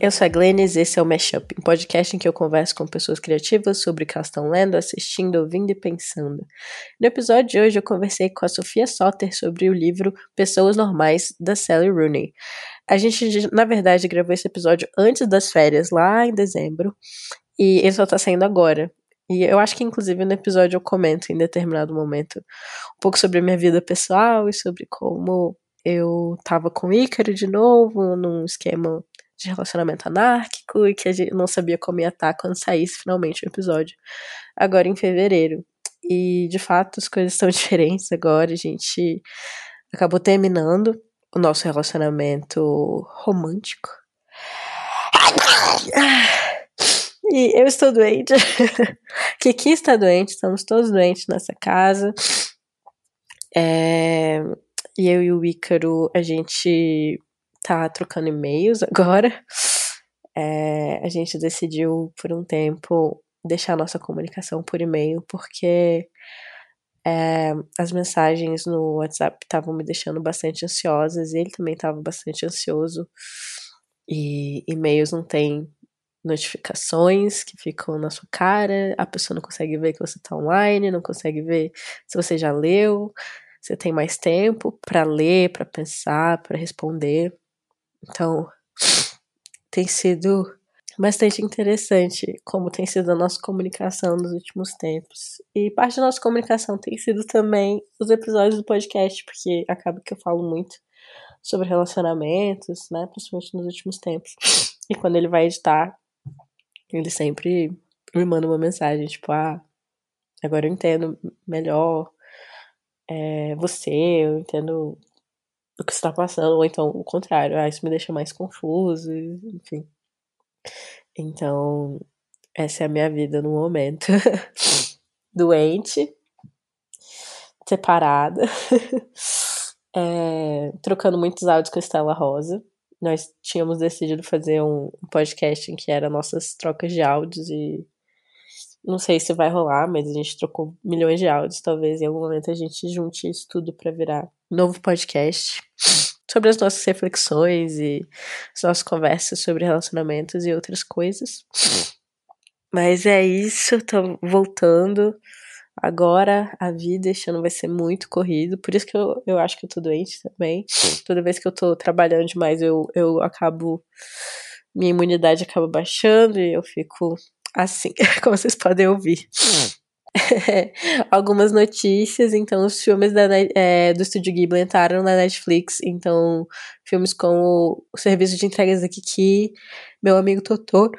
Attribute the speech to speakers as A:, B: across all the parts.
A: Eu sou a Glennis e esse é o Mashup, um podcast em que eu converso com pessoas criativas sobre o que elas estão lendo, assistindo, ouvindo e pensando. No episódio de hoje eu conversei com a Sofia Soter sobre o livro Pessoas Normais, da Sally Rooney. A gente, na verdade, gravou esse episódio antes das férias, lá em dezembro, e ele só tá saindo agora. E eu acho que, inclusive, no episódio eu comento em determinado momento um pouco sobre a minha vida pessoal e sobre como eu tava com o Ícaro de novo, num esquema de relacionamento anárquico e que a gente não sabia como ia estar quando saísse finalmente o episódio, agora em fevereiro. E de fato as coisas estão diferentes agora, a gente acabou terminando o nosso relacionamento romântico. E eu estou doente. Kiki está doente, estamos todos doentes nessa casa. É, e eu e o Ícaro, a gente tá trocando e-mails agora. É, a gente decidiu por um tempo deixar nossa comunicação por e-mail, porque é, as mensagens no WhatsApp estavam me deixando bastante ansiosas, e ele também estava bastante ansioso. E e-mails não tem notificações que ficam na sua cara, a pessoa não consegue ver que você está online, não consegue ver se você já leu, você tem mais tempo para ler, para pensar, para responder. Então, tem sido bastante interessante como tem sido a nossa comunicação nos últimos tempos. E parte da nossa comunicação tem sido também os episódios do podcast, porque acaba que eu falo muito sobre relacionamentos, né, principalmente nos últimos tempos. E quando ele vai editar, ele sempre me manda uma mensagem, tipo, ah, agora eu entendo melhor é, você, eu entendo o que está passando, ou então o contrário, ah, isso me deixa mais confuso, enfim. Então, essa é a minha vida no momento. Doente, separada, é, trocando muitos áudios com a Estela Rosa. Nós tínhamos decidido fazer um podcast em que era nossas trocas de áudios e não sei se vai rolar, mas a gente trocou milhões de áudios. Talvez em algum momento a gente junte isso tudo para virar um novo podcast sobre as nossas reflexões e as nossas conversas sobre relacionamentos e outras coisas. Mas é isso, tô voltando. Agora a vida este ano vai ser muito corrido, por isso que eu, eu acho que eu tô doente também. Toda vez que eu tô trabalhando demais, eu, eu acabo. Minha imunidade acaba baixando e eu fico assim, como vocês podem ouvir. Algumas notícias, então os filmes da, é, do Estúdio Ghibli entraram na Netflix, então filmes como o Serviço de Entregas da Kiki, Meu Amigo Totoro,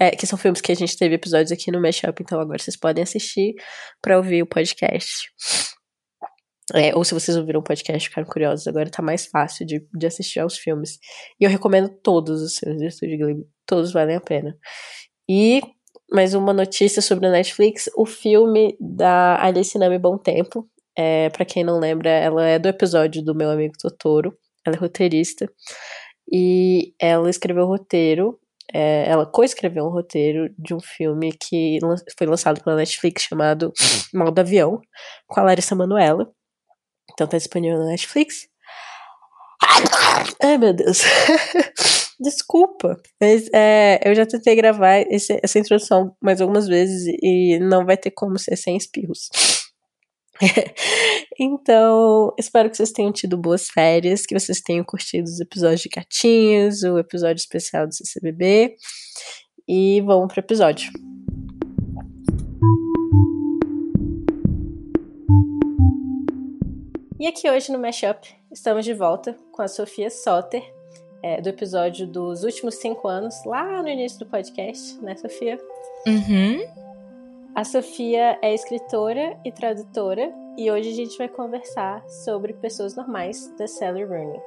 A: é, que são filmes que a gente teve episódios aqui no Mashup, então agora vocês podem assistir para ouvir o podcast. É, ou se vocês ouviram o podcast e ficaram curiosos, agora tá mais fácil de, de assistir aos filmes. E eu recomendo todos os filmes do Estúdio Ghibli. Todos valem a pena. E mais uma notícia sobre a Netflix: o filme da Alice Nami Bom Tempo. É, para quem não lembra, ela é do episódio do Meu Amigo Totoro. Ela é roteirista. E ela escreveu o roteiro. É, ela co-escreveu um roteiro de um filme que foi lançado pela Netflix chamado Mal do Avião, com a Larissa Manoela. Então tá disponível na Netflix. Ai, meu Deus. Desculpa. Mas é, eu já tentei gravar esse, essa introdução mais algumas vezes e não vai ter como ser sem espirros. então, espero que vocês tenham tido boas férias, que vocês tenham curtido os episódios de Gatinhos, o episódio especial do CCBB. E vamos pro episódio. E aqui hoje no Mashup estamos de volta com a Sofia Soter, é, do episódio dos últimos cinco anos, lá no início do podcast, né, Sofia?
B: Uhum.
A: A Sofia é escritora e tradutora, e hoje a gente vai conversar sobre pessoas normais da Sally Rooney.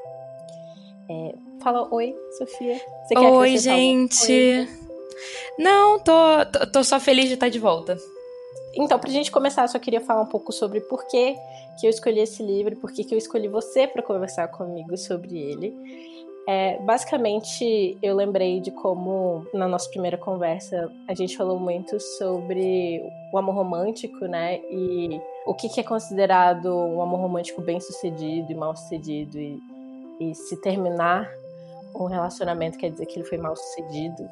A: É, fala oi, Sofia.
B: oi, gente. Oi? Não, tô, tô, tô só feliz de estar de volta.
A: Então, pra gente começar, eu só queria falar um pouco sobre por que, que eu escolhi esse livro, por que, que eu escolhi você para conversar comigo sobre ele. É, basicamente, eu lembrei de como, na nossa primeira conversa, a gente falou muito sobre o amor romântico, né? E o que, que é considerado um amor romântico bem sucedido e mal sucedido, e, e se terminar
C: um relacionamento quer dizer que ele foi mal sucedido.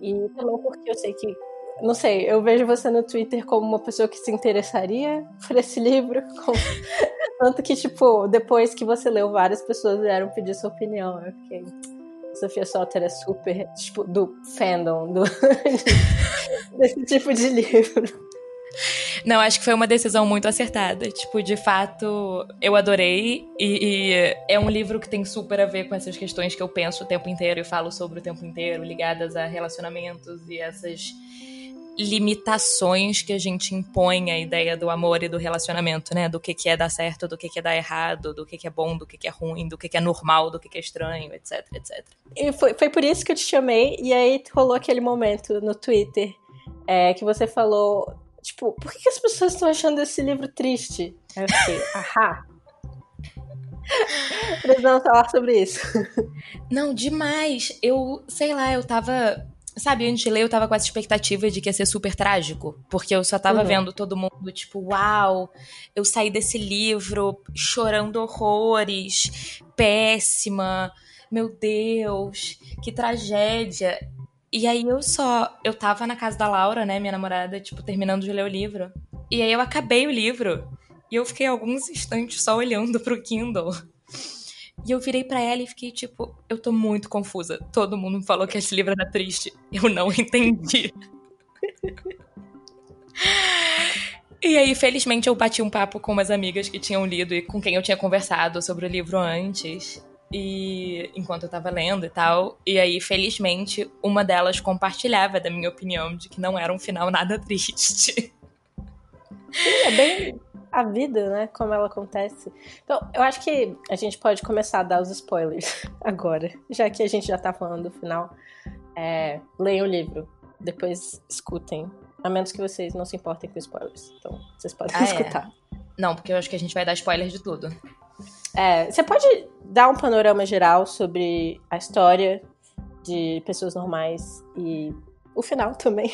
C: E também porque eu sei que. Não sei, eu vejo você no Twitter como uma pessoa que se interessaria por esse livro. Como... Tanto que, tipo, depois que você leu, várias pessoas vieram pedir sua opinião. Eu fiquei. Sofia Soter é super, tipo, do fandom, do... desse tipo de livro.
B: Não, acho que foi uma decisão muito acertada. Tipo, de fato, eu adorei. E, e, é um livro que tem super a ver com essas questões que eu penso o tempo inteiro e falo sobre o tempo inteiro, ligadas a relacionamentos e essas limitações que a gente impõe à ideia do amor e do relacionamento, né? Do que, que é dar certo, do que, que é dar errado, do que, que é bom, do que, que é ruim, do que, que é normal, do que, que é estranho, etc, etc.
C: E foi, foi por isso que eu te chamei, e aí rolou aquele momento no Twitter é, que você falou Tipo, por que, que as pessoas estão achando esse livro triste? Aí eu fiquei, ahá. Precisamos falar sobre isso.
B: Não, demais. Eu, sei lá, eu tava. Sabe, antes de ler, eu tava com essa expectativa de que ia ser super trágico. Porque eu só tava uhum. vendo todo mundo, tipo, uau, eu saí desse livro chorando horrores, péssima, meu Deus, que tragédia. E aí eu só. Eu tava na casa da Laura, né, minha namorada, tipo, terminando de ler o livro. E aí eu acabei o livro. E eu fiquei alguns instantes só olhando pro Kindle. E eu virei para ela e fiquei tipo, eu tô muito confusa. Todo mundo falou que esse livro era triste. Eu não entendi. e aí, felizmente, eu bati um papo com umas amigas que tinham lido e com quem eu tinha conversado sobre o livro antes e enquanto eu tava lendo e tal. E aí, felizmente, uma delas compartilhava da minha opinião de que não era um final nada triste. Sim,
C: é bem a vida, né? Como ela acontece. Então, eu acho que a gente pode começar a dar os spoilers agora, já que a gente já tá falando do final. É, leiam o livro, depois escutem. A menos que vocês não se importem com spoilers. Então, vocês podem ah, é? escutar.
B: É. Não, porque eu acho que a gente vai dar spoilers de tudo.
C: É, você pode dar um panorama geral sobre a história de pessoas normais e o final também.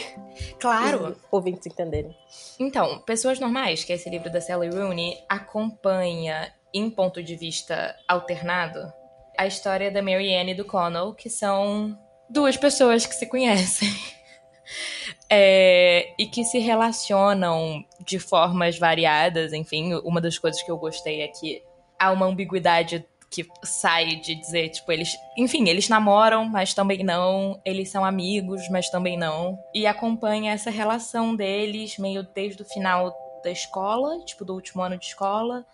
B: Claro.
C: ouvintes entenderem.
B: Então, Pessoas Normais, que é esse livro da Sally Rooney, acompanha, em ponto de vista alternado, a história da Mary Ann e do Connell, que são duas pessoas que se conhecem. É, e que se relacionam de formas variadas, enfim, uma das coisas que eu gostei é que há uma ambiguidade que sai de dizer, tipo, eles. Enfim, eles namoram, mas também não. Eles são amigos, mas também não. E acompanha essa relação deles meio desde o final da escola, tipo, do último ano de escola,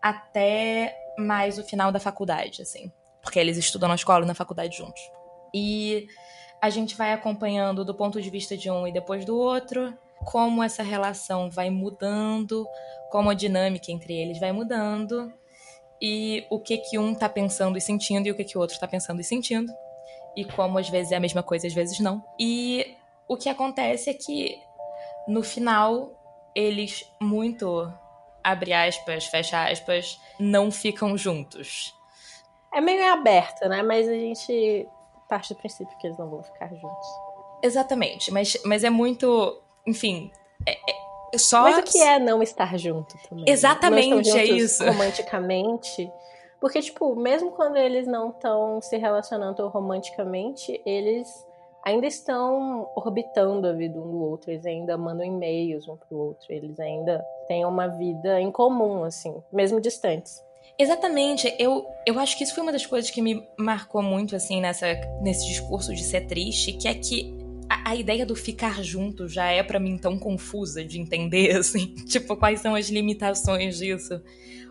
B: até mais o final da faculdade, assim. Porque eles estudam na escola e na faculdade juntos. E a gente vai acompanhando do ponto de vista de um e depois do outro, como essa relação vai mudando, como a dinâmica entre eles vai mudando e o que que um tá pensando e sentindo e o que que o outro tá pensando e sentindo. E como às vezes é a mesma coisa, às vezes não. E o que acontece é que no final eles muito abre aspas, fecha aspas, não ficam juntos.
C: É meio aberto, né? Mas a gente parte do princípio que eles não vão ficar juntos.
B: Exatamente, mas, mas é muito, enfim, é, é, só...
C: Mas o que é não estar junto também?
B: Exatamente, é isso.
C: Romanticamente. Porque, tipo, mesmo quando eles não estão se relacionando romanticamente, eles ainda estão orbitando a vida um do outro, eles ainda mandam e-mails um pro outro, eles ainda têm uma vida em comum, assim, mesmo distantes.
B: Exatamente. Eu, eu acho que isso foi uma das coisas que me marcou muito, assim, nessa, nesse discurso de ser triste, que é que a, a ideia do ficar junto já é para mim tão confusa de entender, assim. Tipo, quais são as limitações disso?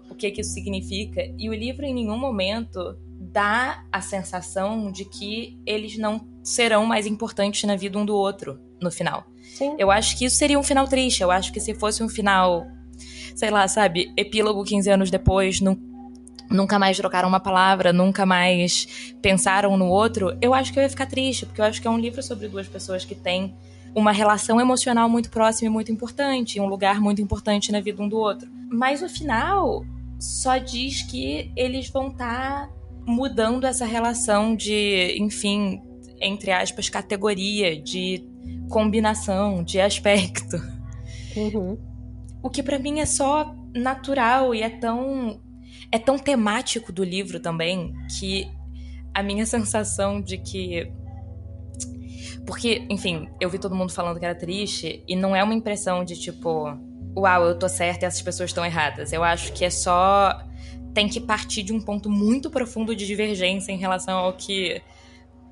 B: O que, que isso significa? E o livro em nenhum momento dá a sensação de que eles não serão mais importantes na vida um do outro no final.
C: Sim.
B: Eu acho que isso seria um final triste. Eu acho que se fosse um final, sei lá, sabe, epílogo 15 anos depois, não nunca mais trocaram uma palavra, nunca mais pensaram no outro, eu acho que eu ia ficar triste, porque eu acho que é um livro sobre duas pessoas que têm uma relação emocional muito próxima e muito importante, um lugar muito importante na vida um do outro. Mas no final, só diz que eles vão estar tá mudando essa relação de, enfim, entre aspas, categoria, de combinação, de aspecto.
C: Uhum.
B: O que para mim é só natural e é tão é tão temático do livro também que a minha sensação de que. Porque, enfim, eu vi todo mundo falando que era triste, e não é uma impressão de tipo, uau, eu tô certa e essas pessoas estão erradas. Eu acho que é só. Tem que partir de um ponto muito profundo de divergência em relação ao que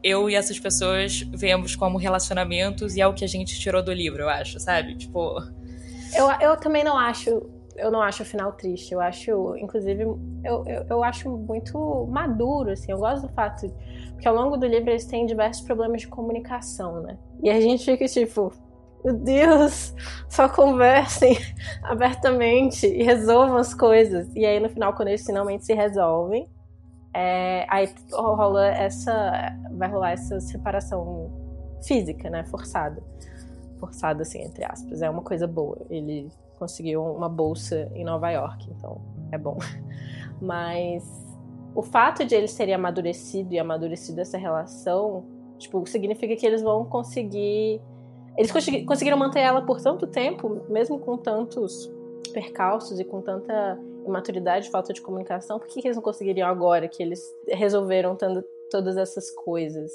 B: eu e essas pessoas vemos como relacionamentos e é o que a gente tirou do livro, eu acho, sabe? Tipo.
C: Eu, eu também não acho eu não acho o final triste. Eu acho, inclusive, eu, eu, eu, acho muito maduro, assim. Eu gosto do fato. Porque ao longo do livro eles têm diversos problemas de comunicação, né? E a gente fica tipo. Meu Deus, só conversem abertamente e resolvam as coisas. E aí, no final, quando eles finalmente se resolvem, é, aí rola essa. Vai rolar essa separação física, né? Forçada. Forçada, assim, entre aspas. É uma coisa boa. Ele conseguiu uma bolsa em Nova York, então é bom. Mas o fato de eles terem amadurecido e amadurecido essa relação, tipo, significa que eles vão conseguir. Eles conseguiram manter ela por tanto tempo, mesmo com tantos percalços e com tanta imaturidade, falta de comunicação, por que, eles não conseguiriam agora que eles resolveram todas essas coisas?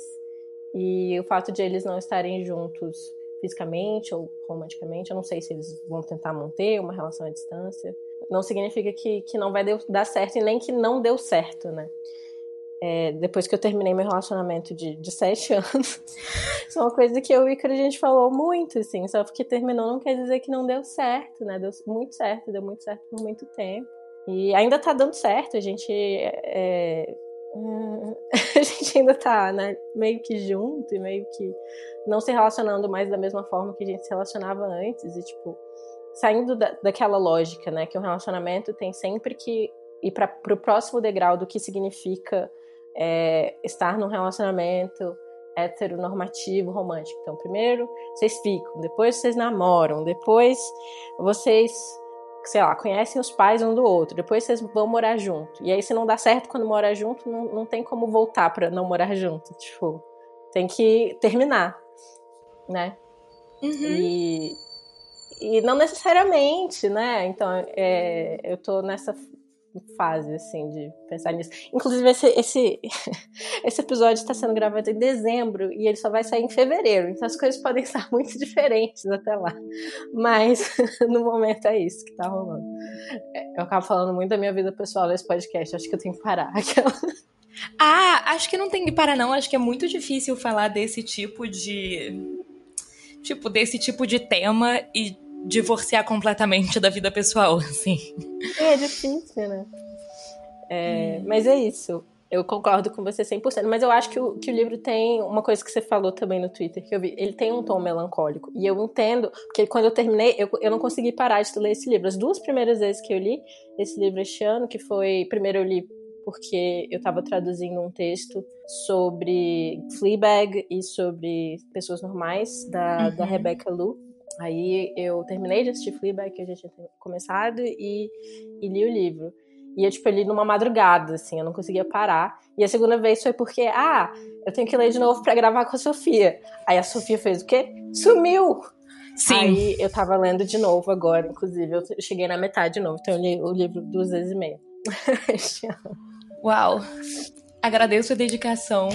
C: E o fato de eles não estarem juntos fisicamente ou romanticamente. Eu não sei se eles vão tentar manter uma relação à distância. Não significa que, que não vai dar certo e nem que não deu certo, né? É, depois que eu terminei meu relacionamento de, de sete anos, isso é uma coisa que eu e a gente falou muito, assim. Só porque terminou não quer dizer que não deu certo, né? Deu muito certo, deu muito certo por muito tempo. E ainda tá dando certo, a gente é, a gente ainda tá né, meio que junto e meio que não se relacionando mais da mesma forma que a gente se relacionava antes e tipo saindo da, daquela lógica, né, que o relacionamento tem sempre que ir para o próximo degrau do que significa é, estar num relacionamento heteronormativo romântico. Então, primeiro vocês ficam, depois vocês namoram, depois vocês sei lá, conhecem os pais um do outro, depois vocês vão morar junto. E aí, se não dá certo quando morar junto, não, não tem como voltar para não morar junto. Tipo, tem que terminar, né? Uhum. E, e não necessariamente, né? Então, é, eu tô nessa fase, assim, de pensar nisso. Inclusive, esse, esse, esse episódio está sendo gravado em dezembro e ele só vai sair em fevereiro, então as coisas podem estar muito diferentes até lá. Mas, no momento, é isso que está rolando. É, eu acabo falando muito da minha vida pessoal nesse podcast, acho que eu tenho que parar.
B: Ah, acho que não tem que parar, não. Acho que é muito difícil falar desse tipo de. Tipo, desse tipo de tema e divorciar completamente da vida pessoal, assim.
C: É, difícil, né? É, hum. Mas é isso. Eu concordo com você 100%. Mas eu acho que o, que o livro tem uma coisa que você falou também no Twitter, que eu vi. Ele tem um tom melancólico. E eu entendo, porque quando eu terminei, eu, eu não consegui parar de ler esse livro. As duas primeiras vezes que eu li esse livro este ano, que foi. Primeiro eu li porque eu estava traduzindo um texto sobre Fleabag e sobre pessoas normais, da, uhum. da Rebecca Lu. Aí eu terminei de assistir Fleabag, que a gente tinha começado, e, e li o livro. E eu, tipo, li numa madrugada, assim, eu não conseguia parar. E a segunda vez foi porque, ah, eu tenho que ler de novo para gravar com a Sofia. Aí a Sofia fez o quê? Sumiu! Sim. Aí eu tava lendo de novo agora, inclusive. Eu cheguei na metade de novo, então eu li o livro duas vezes e meia.
B: Uau! Agradeço a dedicação.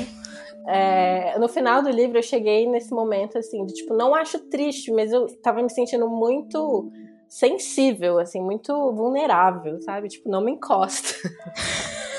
C: É, no final do livro eu cheguei nesse momento assim de tipo não acho triste mas eu tava me sentindo muito sensível assim muito vulnerável sabe tipo não me encosta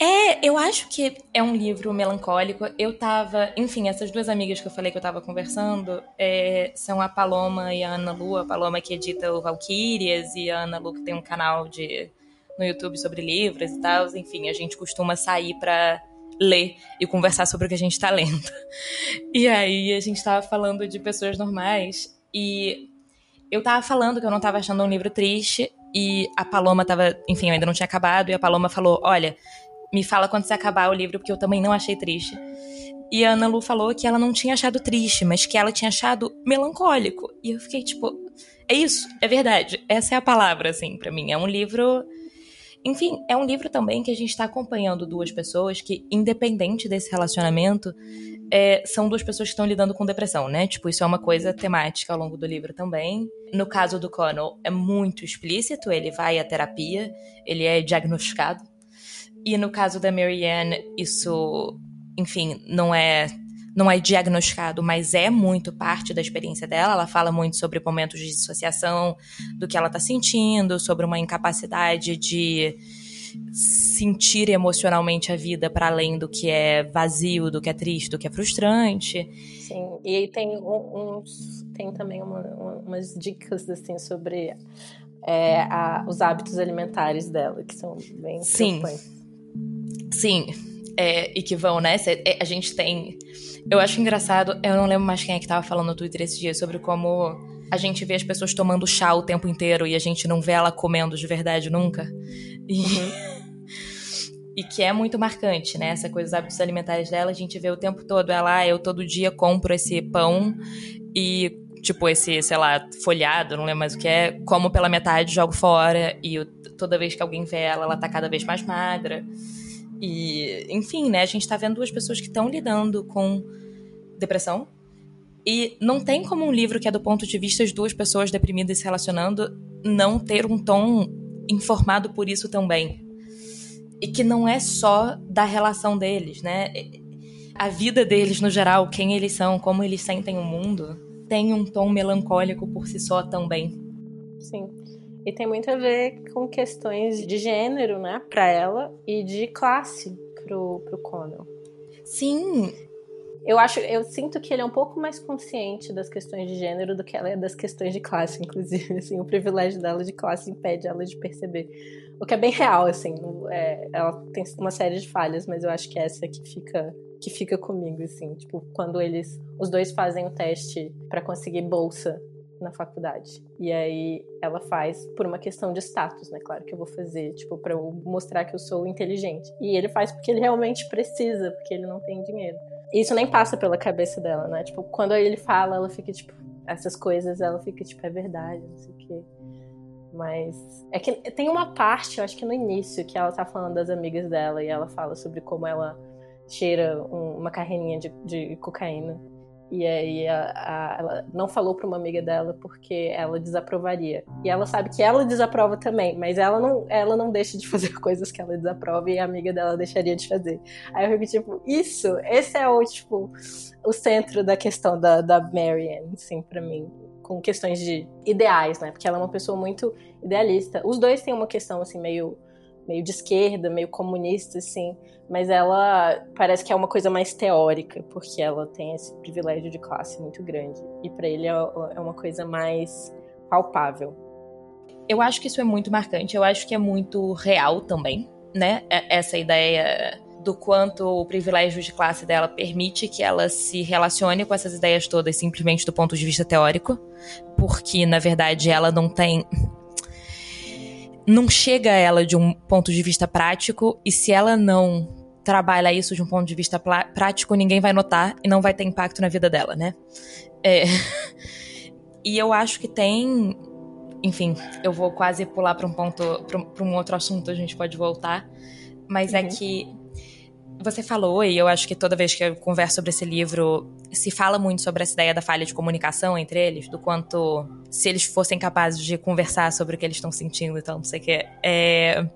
B: É, eu acho que é um livro melancólico. Eu tava. Enfim, essas duas amigas que eu falei que eu tava conversando é, são a Paloma e a Ana Lu. A Paloma que edita o Valkyrias e a Ana Lu que tem um canal de, no YouTube sobre livros e tal. Enfim, a gente costuma sair pra ler e conversar sobre o que a gente está lendo. E aí a gente estava falando de pessoas normais e eu tava falando que eu não tava achando um livro triste e a Paloma tava, enfim, eu ainda não tinha acabado e a Paloma falou: "Olha, me fala quando você acabar o livro porque eu também não achei triste". E a Ana Lu falou que ela não tinha achado triste, mas que ela tinha achado melancólico. E eu fiquei tipo, é isso, é verdade. Essa é a palavra assim para mim. É um livro enfim, é um livro também que a gente está acompanhando duas pessoas que, independente desse relacionamento, é, são duas pessoas que estão lidando com depressão, né? Tipo, isso é uma coisa temática ao longo do livro também. No caso do Connell, é muito explícito, ele vai à terapia, ele é diagnosticado. E no caso da Marianne, isso, enfim, não é não é diagnosticado, mas é muito parte da experiência dela. Ela fala muito sobre momentos de dissociação, do que ela está sentindo, sobre uma incapacidade de sentir emocionalmente a vida para além do que é vazio, do que é triste, do que é frustrante.
C: Sim, e aí tem uns, tem também uma, umas dicas assim sobre é, a, os hábitos alimentares dela que são bem
B: Sim. Sim, é, e que vão, né? É, a gente tem eu acho engraçado, eu não lembro mais quem é que tava falando no Twitter esse dia sobre como a gente vê as pessoas tomando chá o tempo inteiro e a gente não vê ela comendo de verdade nunca. E, e que é muito marcante, né? Essa coisa dos hábitos alimentares dela, a gente vê o tempo todo. Ela, ah, eu todo dia compro esse pão e, tipo, esse, sei lá, folhado, não lembro mais o que é, como pela metade, jogo fora. E eu, toda vez que alguém vê ela, ela tá cada vez mais magra. E, enfim, né? A gente tá vendo duas pessoas que estão lidando com depressão. E não tem como um livro que é do ponto de vista de duas pessoas deprimidas se relacionando não ter um tom informado por isso também. E que não é só da relação deles, né? A vida deles no geral, quem eles são, como eles sentem o mundo, tem um tom melancólico por si só também.
C: Sim. E tem muito a ver com questões de gênero, né, para ela e de classe pro, pro Connell.
B: Sim.
C: Eu acho, eu sinto que ele é um pouco mais consciente das questões de gênero do que ela é das questões de classe, inclusive. Assim, o privilégio dela de classe impede ela de perceber. O que é bem real, assim. É, ela tem uma série de falhas, mas eu acho que é essa que fica que fica comigo, assim. Tipo, quando eles, os dois fazem o teste para conseguir bolsa na faculdade. E aí ela faz por uma questão de status, né? Claro que eu vou fazer, tipo, para mostrar que eu sou inteligente. E ele faz porque ele realmente precisa, porque ele não tem dinheiro. E isso nem passa pela cabeça dela, né? Tipo, quando ele fala, ela fica tipo, essas coisas, ela fica tipo, é verdade, não sei o quê. Mas é que tem uma parte, eu acho que no início, que ela tá falando das amigas dela e ela fala sobre como ela cheira um, uma carreirinha de, de cocaína. E aí a, a, ela não falou para uma amiga dela porque ela desaprovaria. E ela sabe que ela desaprova também, mas ela não, ela não deixa de fazer coisas que ela desaprova e a amiga dela deixaria de fazer. Aí eu fico tipo, isso, esse é o tipo o centro da questão da, da Marianne, assim, para mim com questões de ideais, né? Porque ela é uma pessoa muito idealista. Os dois têm uma questão assim meio meio de esquerda, meio comunista, assim, mas ela parece que é uma coisa mais teórica, porque ela tem esse privilégio de classe muito grande. E para ele é, é uma coisa mais palpável.
B: Eu acho que isso é muito marcante, eu acho que é muito real também, né? É, essa ideia do quanto o privilégio de classe dela permite que ela se relacione com essas ideias todas simplesmente do ponto de vista teórico, porque na verdade ela não tem não chega a ela de um ponto de vista prático, e se ela não trabalha isso de um ponto de vista prático, ninguém vai notar e não vai ter impacto na vida dela, né? É... e eu acho que tem. Enfim, eu vou quase pular para um ponto, para um outro assunto, a gente pode voltar. Mas é uhum. é que você falou, e eu acho que toda vez que eu converso sobre esse livro, se fala muito sobre essa ideia da falha de comunicação entre eles, do quanto se eles fossem capazes de conversar sobre o que eles estão sentindo e tal, não sei o que, é,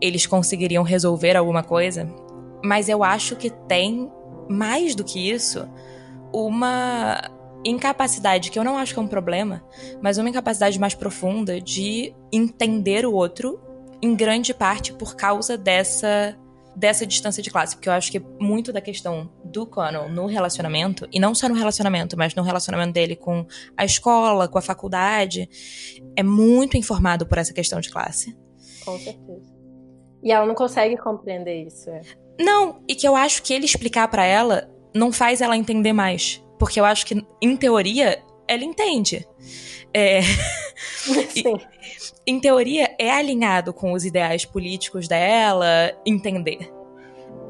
B: eles conseguiriam resolver alguma coisa. Mas eu acho que tem, mais do que isso, uma incapacidade, que eu não acho que é um problema, mas uma incapacidade mais profunda de entender o outro, em grande parte por causa dessa dessa distância de classe, porque eu acho que muito da questão do Connell no relacionamento, e não só no relacionamento, mas no relacionamento dele com a escola, com a faculdade, é muito informado por essa questão de classe.
C: Com certeza. E ela não consegue compreender isso. É.
B: Não, e que eu acho que ele explicar para ela não faz ela entender mais. Porque eu acho que, em teoria, ela entende. É... Sim. Em teoria, é alinhado com os ideais políticos dela entender.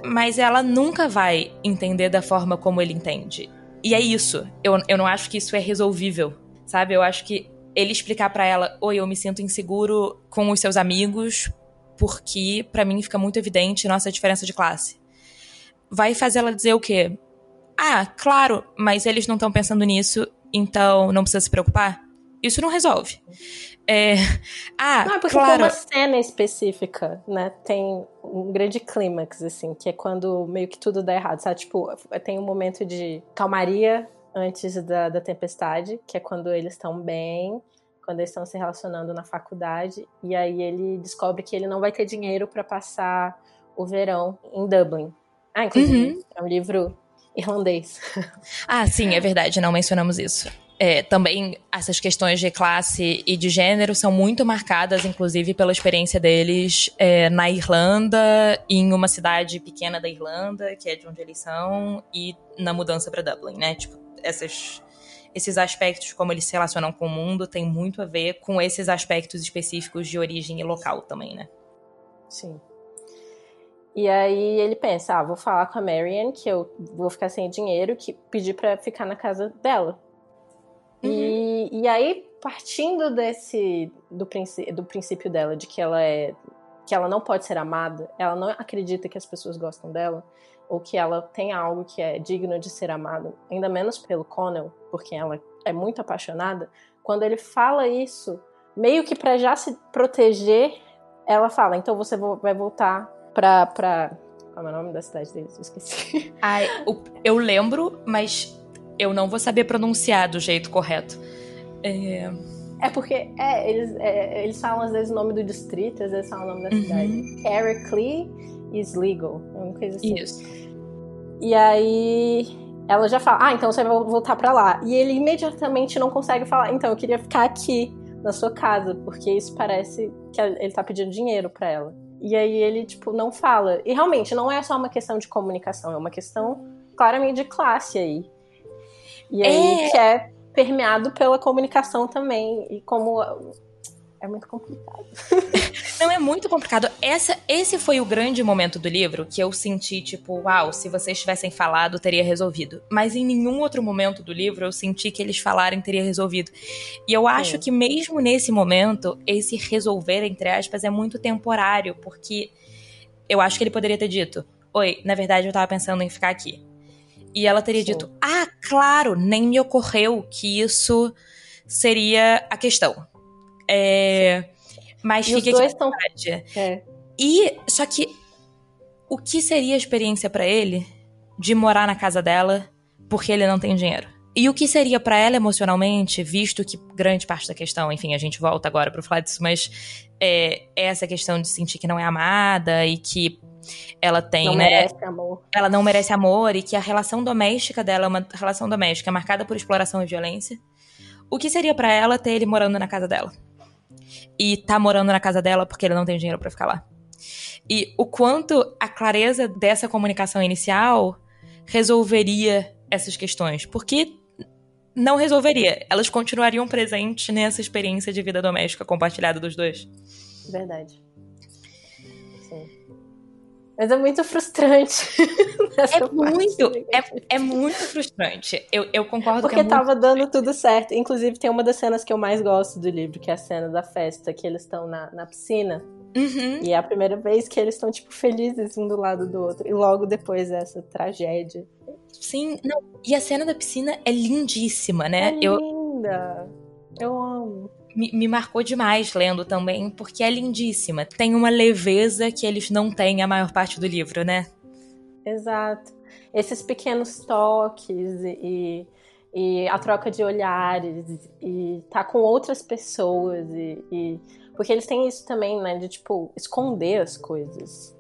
B: Mas ela nunca vai entender da forma como ele entende. E é isso. Eu, eu não acho que isso é resolvível, sabe? Eu acho que ele explicar para ela: Oi, eu me sinto inseguro com os seus amigos, porque para mim fica muito evidente nossa diferença de classe. Vai fazer ela dizer o quê? Ah, claro, mas eles não estão pensando nisso, então não precisa se preocupar. Isso não resolve. É... Ah,
C: Não, é porque
B: claro.
C: tem uma cena específica, né? Tem um grande clímax, assim, que é quando meio que tudo dá errado, sabe? Tipo, tem um momento de calmaria antes da, da tempestade, que é quando eles estão bem, quando eles estão se relacionando na faculdade, e aí ele descobre que ele não vai ter dinheiro para passar o verão em Dublin. Ah, inclusive,
B: Uhum.
C: é um livro irlandês.
B: Ah, sim, é verdade, não mencionamos isso. É, também essas questões de classe e de gênero são muito marcadas, inclusive, pela experiência deles é, na Irlanda, em uma cidade pequena da Irlanda, que é de onde eles são, e na mudança para Dublin, né? Tipo, essas, esses aspectos, como eles se relacionam com o mundo, tem muito a ver com esses aspectos específicos de origem e local também, né?
C: Sim. E aí ele pensa, ah, vou falar com a Marianne que eu vou ficar sem dinheiro, que pedir pra ficar na casa dela. E, e aí, partindo desse do, princ- do princípio dela de que ela é que ela não pode ser amada, ela não acredita que as pessoas gostam dela, ou que ela tem algo que é digno de ser amado, ainda menos pelo Connell, porque ela é muito apaixonada. Quando ele fala isso, meio que pra já se proteger, ela fala: então você vo- vai voltar pra. pra... Qual é o nome da cidade deles? Eu esqueci.
B: Ai, eu lembro, mas eu não vou saber pronunciar do jeito correto. É,
C: É porque é, eles, é, eles falam às vezes o nome do distrito, às vezes falam o nome da
B: Uhum.
C: cidade. Heracles is legal, uma coisa assim.
B: isso.
C: E aí ela já fala, ah, então você vai voltar pra lá. E ele imediatamente não consegue falar, então eu queria ficar aqui na sua casa, porque isso parece que ele tá pedindo dinheiro pra ela. E aí ele, tipo, não fala. E realmente, não é só uma questão de comunicação, é uma questão claramente de classe aí. E aí
B: É.
C: que é permeado pela comunicação também. E como é muito complicado.
B: Não, é muito complicado. Essa, esse foi o grande momento do livro que eu senti, tipo, uau, se vocês tivessem falado, teria resolvido. Mas em nenhum outro momento do livro eu senti que eles falarem teria resolvido. E eu acho
C: Sim.
B: que mesmo nesse momento, esse resolver, entre aspas, é muito temporário, porque eu acho que ele poderia ter dito: Oi, na verdade eu tava pensando em ficar aqui. E ela teria
C: Sim.
B: dito: Ah, claro, nem me ocorreu que isso seria a questão. É. Mas
C: E os
B: fica
C: dois
B: aqui verdade.
C: É,
B: E só que o que seria a experiência pra ele de morar na casa dela porque ele não tem dinheiro? E o que seria pra ela emocionalmente, visto que grande parte da questão, enfim, a gente volta agora pra falar disso, mas é, é essa questão de sentir que não é amada e que ela tem,
C: não
B: né?
C: merece amor.
B: Ela não merece amor e que a relação doméstica dela é uma relação doméstica marcada por exploração e violência. O que seria pra ela ter ele morando na casa dela? E tá morando na casa dela porque ele não tem dinheiro pra ficar lá. E o quanto a clareza dessa comunicação inicial resolveria essas questões. Porque não resolveria. Elas continuariam presentes nessa experiência de vida doméstica compartilhada dos dois.
C: Verdade. Mas é muito frustrante.
B: É muito, é, é muito frustrante. Eu, eu concordo
C: Porque
B: que é
C: tava dando tudo certo. Inclusive, tem uma das cenas que eu mais gosto do livro, que é a cena da festa, que eles estão na, na piscina.
B: Uhum.
C: E é a primeira vez que eles estão, tipo, felizes um do lado do outro. E logo depois essa tragédia.
B: Sim, não. E a cena da piscina é lindíssima, né?
C: É
B: Eu
C: linda. Eu amo.
B: Me, me marcou demais lendo também, porque é lindíssima. Tem uma leveza que eles não têm a maior parte do livro, né?
C: Exato. Esses pequenos toques e, e a troca de olhares e tá com outras pessoas e, e- porque eles têm isso também, né, de tipo esconder as coisas.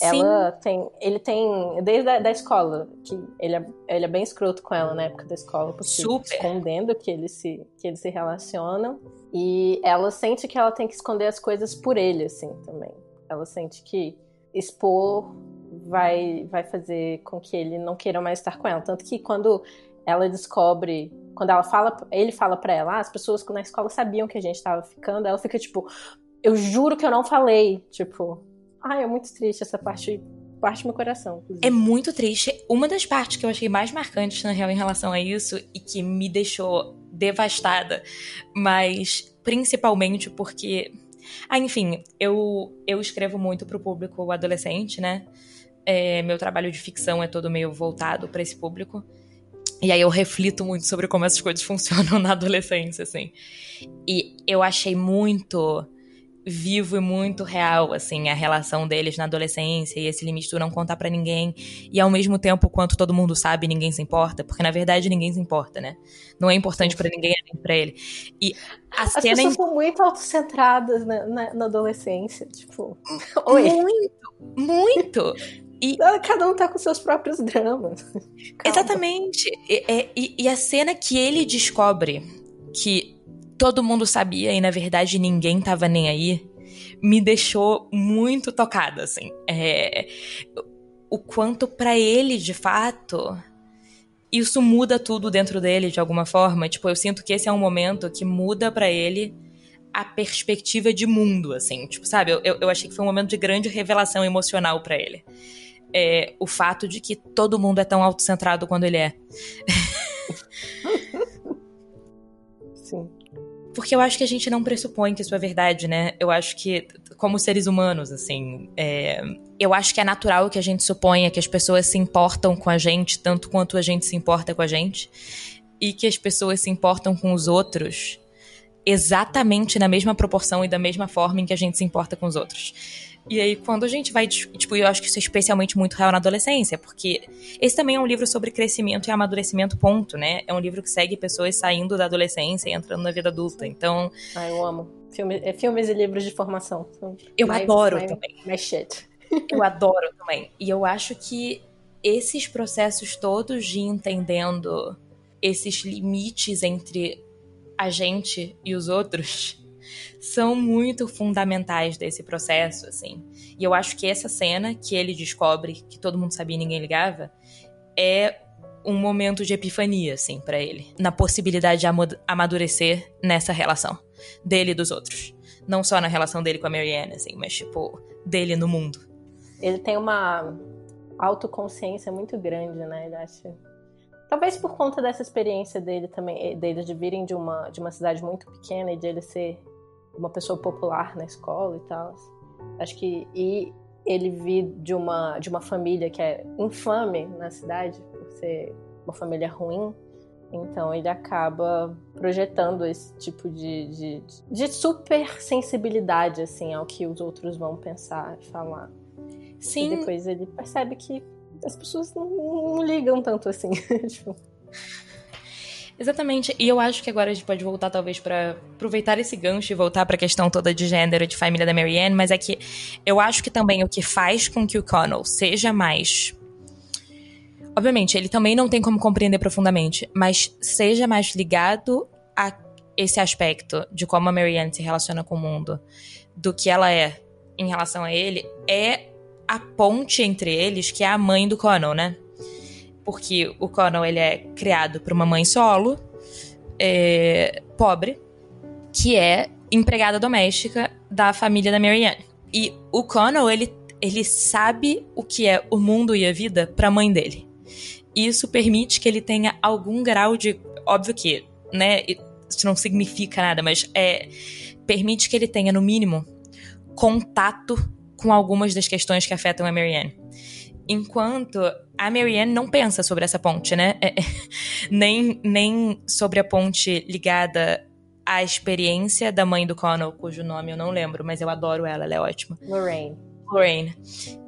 C: Ela tem, ele tem desde a da escola que ele é, ele é bem escroto com ela na época da escola, porque
B: Super.
C: escondendo que eles se que eles se relacionam e ela sente que ela tem que esconder as coisas por ele assim também. Ela sente que expor vai vai fazer com que ele não queira mais estar com ela, tanto que quando ela descobre, quando ela fala, ele fala pra ela, ah, as pessoas na escola sabiam que a gente tava ficando, ela fica tipo, eu juro que eu não falei, tipo, ai, é muito triste essa parte, parte meu coração. inclusive.
B: É muito triste. Uma das partes que eu achei mais marcantes, na real, em relação a isso, e que me deixou devastada, mas principalmente porque. Ah, enfim, eu, eu escrevo muito pro público adolescente, né? É, meu trabalho de ficção é todo meio voltado para esse público. E aí eu reflito muito sobre como essas coisas funcionam na adolescência, assim. E eu achei muito vivo e muito real, assim, a relação deles na adolescência e esse limite do não contar para ninguém. E ao mesmo tempo, quanto todo mundo sabe, ninguém se importa, porque na verdade ninguém se importa, né? Não é importante para ninguém nem pra ele. E
C: a As cena pessoas são muito autocentradas na, na, na adolescência, tipo. Oi.
B: Muito, muito.
C: E... Cada um tá com seus próprios dramas. Calma.
B: Exatamente. E, e, e, a cena que ele descobre que todo mundo sabia e na verdade ninguém tava nem aí, me deixou muito tocada, assim. É, o quanto para ele, de fato, isso muda tudo dentro dele de alguma forma. Tipo, eu sinto que esse é um momento que muda para ele a perspectiva de mundo, assim. Tipo, sabe? Eu, eu achei que foi um momento de grande revelação emocional para ele. É, o fato de que todo mundo é tão autocentrado quando ele é.
C: Sim
B: porque eu acho que a gente não pressupõe que isso é verdade, né? Eu acho que, como seres humanos, assim, é... eu acho que é natural que a gente suponha que as pessoas se importam com a gente tanto quanto a gente se importa com a gente, e que as pessoas se importam com os outros exatamente na mesma proporção e da mesma forma em que a gente se importa com os outros. E aí, quando a gente vai. Tipo, eu acho que isso é especialmente muito real na adolescência, porque esse também é um livro sobre crescimento e amadurecimento, ponto, né? É um livro que segue pessoas saindo da adolescência e entrando na vida adulta. Então.
C: Ah, eu amo. Filme, é filmes e livros de formação.
B: Eu my, adoro my, também.
C: My shit.
B: Eu adoro também. E eu acho que esses processos todos de entendendo esses limites entre a gente e os outros são muito fundamentais desse processo, assim. E eu acho que essa cena que ele descobre que todo mundo sabia e ninguém ligava é um momento de epifania, assim, para ele, na possibilidade de amadurecer nessa relação dele e dos outros. Não só na relação dele com a Marianne, assim, mas tipo dele no mundo.
C: Ele tem uma autoconsciência muito grande, né? Ele acha Talvez por conta dessa experiência dele também, deles de virem de uma, de uma cidade muito pequena e de ele ser uma pessoa popular na escola e tal. Acho que e ele vir de uma de uma família que é infame na cidade por ser uma família ruim, então ele acaba projetando esse tipo de, de, de super sensibilidade assim ao que os outros vão pensar e falar.
B: Sim.
C: E depois ele percebe que as pessoas não, não ligam tanto assim. tipo.
B: Exatamente. E eu acho que agora a gente pode voltar, talvez, para aproveitar esse gancho e voltar para a questão toda de gênero de família da Marianne, mas é que eu acho que também o que faz com que o Connell seja mais. Obviamente, ele também não tem como compreender profundamente, mas seja mais ligado a esse aspecto de como a Marianne se relaciona com o mundo do que ela é em relação a ele, é a ponte entre eles que é a mãe do Connell, né? Porque o Connell ele é criado por uma mãe solo, é, pobre, que é empregada doméstica da família da Marianne. E o Connell, ele, ele sabe o que é o mundo e a vida para a mãe dele. Isso permite que ele tenha algum grau de. Óbvio que, né? Isso não significa nada, mas é, permite que ele tenha, no mínimo, contato com algumas das questões que afetam a Marianne. Enquanto a Marianne não pensa sobre essa ponte, né? É, nem, nem sobre a ponte ligada à experiência da mãe do Connell, cujo nome eu não lembro, mas eu adoro ela, ela é ótima.
C: Lorraine.
B: Lorraine.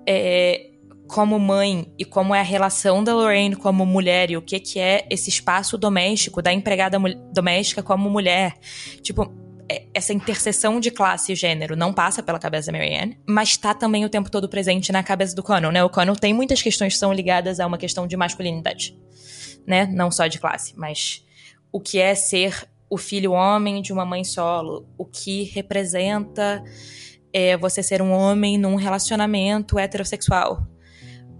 B: É, como mãe e como é a relação da Lorraine como mulher e o que, que é esse espaço doméstico da empregada doméstica como mulher. Tipo, é, essa interseção de classe e gênero não passa pela cabeça da Marianne, mas está também o tempo todo presente na cabeça do Connell, né? O Connell tem muitas questões que são ligadas a uma questão de masculinidade, né? Não só de classe, mas o que é ser o filho homem de uma mãe solo, o que representa é, você ser um homem num relacionamento heterossexual.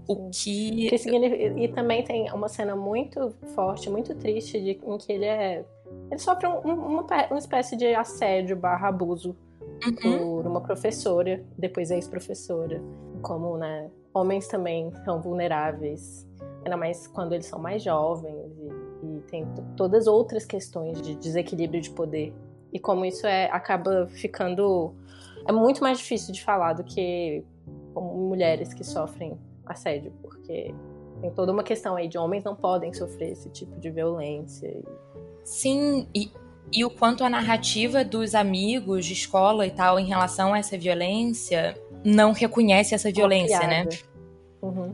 B: O que...
C: E também tem uma cena muito forte, muito triste, de, em que ele é ele sofre um, uma, uma espécie de assédio barra abuso uhum. por uma professora, depois ex-professora. Como, né, homens também são vulneráveis, ainda mais quando eles são mais jovens e, e tem todas outras questões de desequilíbrio de poder. E como isso é acaba ficando é muito mais difícil de falar do que mulheres que sofrem assédio, porque Tem toda uma questão aí de homens não podem sofrer esse tipo de violência.
B: Sim, e, e o quanto a narrativa dos amigos de escola e tal em relação a essa violência não reconhece essa violência, né? Uhum.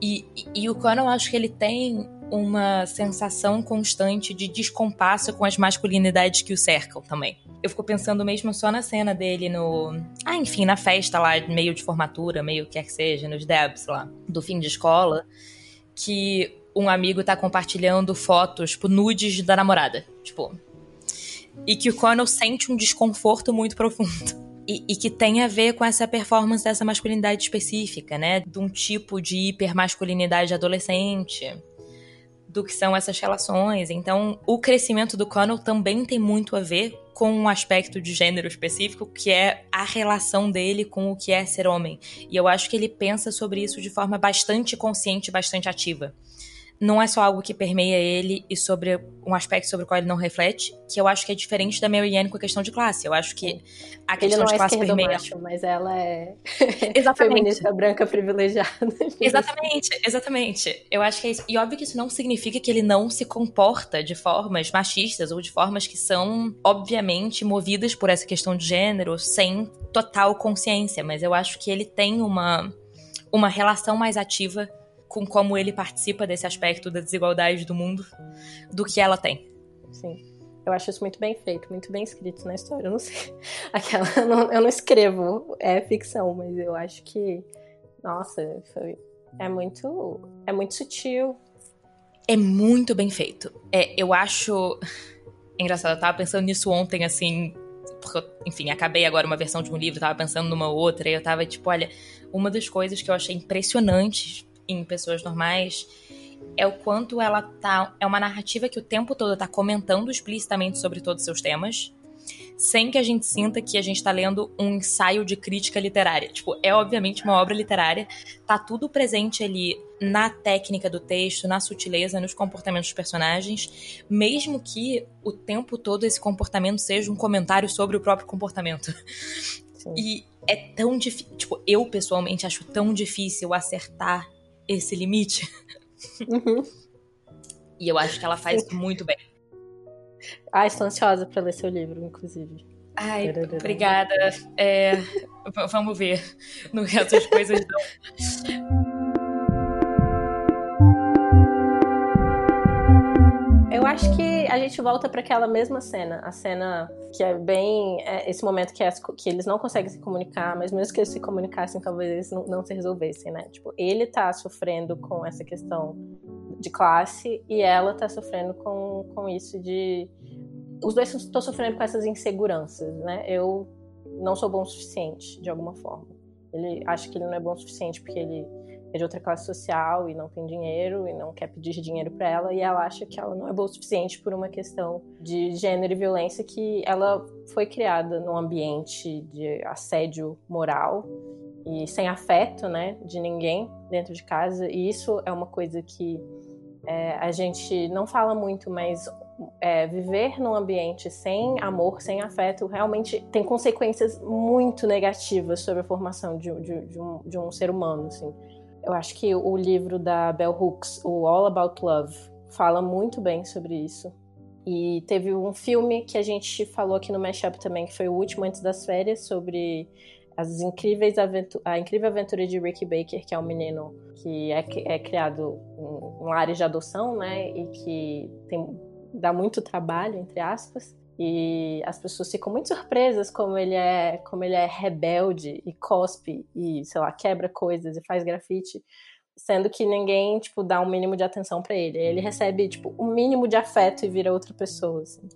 B: E, e, e, o Conan, eu acho que ele tem uma sensação constante de descompasso com as masculinidades que o cercam também. Eu fico pensando mesmo só na cena dele no. Ah, enfim, na festa lá, meio de formatura, meio que quer que seja, nos Debs lá, do fim de escola, que um amigo tá compartilhando fotos, tipo, nudes da namorada. Tipo. E que o Conan sente um desconforto muito profundo. E, e, que tem a ver com essa performance dessa masculinidade específica, né? De um tipo de hipermasculinidade adolescente, do que são essas relações. Então, o crescimento do Connell também tem muito a ver com um aspecto de gênero específico, que é a relação dele com o que é ser homem. E eu acho que ele pensa sobre isso de forma bastante consciente, bastante ativa não é só algo que permeia ele e sobre um aspecto sobre o qual ele não reflete, que eu acho que é diferente da Mary Ann com a questão de classe. Eu acho que a questão
C: ele não
B: de
C: é
B: classe permeia.
C: Macho, mas ela é
B: exatamente.
C: feminista branca privilegiada.
B: exatamente, exatamente. Eu acho que é isso. E óbvio que isso não significa que ele não se comporta de formas machistas ou de formas que são, obviamente, movidas por essa questão de gênero sem total consciência. Mas eu acho que ele tem uma, uma relação mais ativa com como ele participa desse aspecto da desigualdade do mundo do que ela tem.
C: Sim. Eu acho isso muito bem feito, muito bem escrito na história. Eu não sei. Aquela, eu não, eu não escrevo, é ficção, mas eu acho que. Nossa, foi, é muito. É muito sutil.
B: É muito bem feito. É, eu acho. É engraçado, eu tava pensando nisso ontem, assim. Porque, enfim, acabei agora uma versão de um livro, tava pensando numa outra, e eu tava tipo, olha, uma das coisas que eu achei impressionantes em pessoas normais é o quanto ela tá. É uma narrativa que o tempo todo tá comentando explicitamente sobre todos os seus temas, sem que a gente sinta que a gente tá lendo um ensaio de crítica literária. Tipo, é obviamente uma obra literária, tá tudo presente ali na técnica do texto, na sutileza, nos comportamentos dos personagens, mesmo que o tempo todo esse comportamento seja um comentário sobre o próprio comportamento. Sim. E é tão difícil. Tipo, eu pessoalmente acho tão difícil acertar esse limite. Uhum. E eu acho que ela faz muito bem.
C: Ah, estou ansiosa para ler seu livro, inclusive.
B: Ai, obrigada. É, vamos ver no resto das coisas. Não.
C: Eu acho que a gente volta para aquela mesma cena, a cena que é bem é, esse momento que, é, que, eles não conseguem se comunicar, mas mesmo que eles se comunicassem, talvez eles não, não, se resolvessem, né? Tipo, ele tá sofrendo com essa questão de classe e ela tá sofrendo com, com isso de os dois estão sofrendo com essas inseguranças, né? Eu não sou bom o suficiente de alguma forma. Ele acha que ele não é bom o suficiente porque ele é de outra classe social e não tem dinheiro e não quer pedir dinheiro para ela e ela acha que ela não é boa o suficiente por uma questão de gênero e violência que ela foi criada num ambiente de assédio moral e sem afeto, né, de ninguém dentro de casa e isso é uma coisa que é, a gente não fala muito, mas é, viver num ambiente sem amor, sem afeto, realmente tem consequências muito negativas sobre a formação de, de, de, um, de um ser humano, assim. Eu acho que o livro da Bell Hooks, o All About Love, fala muito bem sobre isso. E teve um filme que a gente falou aqui no Mashup também, que foi o último antes das férias, sobre as incríveis a incrível aventura de Ricky Baker, que é um menino que é, é criado em, em área de adoção, né? E que tem, dá muito trabalho, entre aspas. E as pessoas ficam muito surpresas como ele é, como ele é rebelde e cospe e, sei lá, quebra coisas e faz grafite, sendo que ninguém, tipo, dá um mínimo de atenção para ele. Ele recebe, tipo, um mínimo de afeto e vira outra pessoa, assim.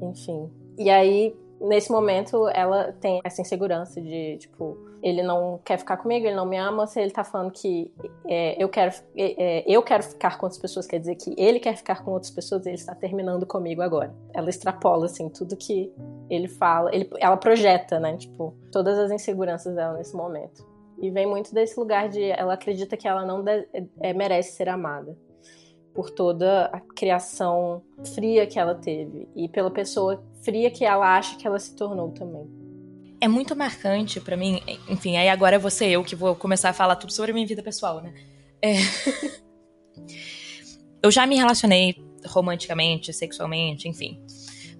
C: Enfim. E aí nesse momento ela tem essa insegurança de, tipo, ele não quer ficar comigo, ele não me ama, se ele tá falando que é, eu, quero, é, é, eu quero ficar com outras pessoas, quer dizer que ele quer ficar com outras pessoas, ele está terminando comigo agora. Ela extrapola, assim, tudo que ele fala, ele, ela projeta, né, tipo, todas as inseguranças dela nesse momento. E vem muito desse lugar de ela acredita que ela não de, é, merece ser amada por toda a criação fria que ela teve e pela pessoa fria que ela acha que ela se tornou também.
B: É muito marcante para mim, enfim, aí agora é você eu que vou começar a falar tudo sobre a minha vida pessoal, né? É... eu já me relacionei romanticamente, sexualmente, enfim,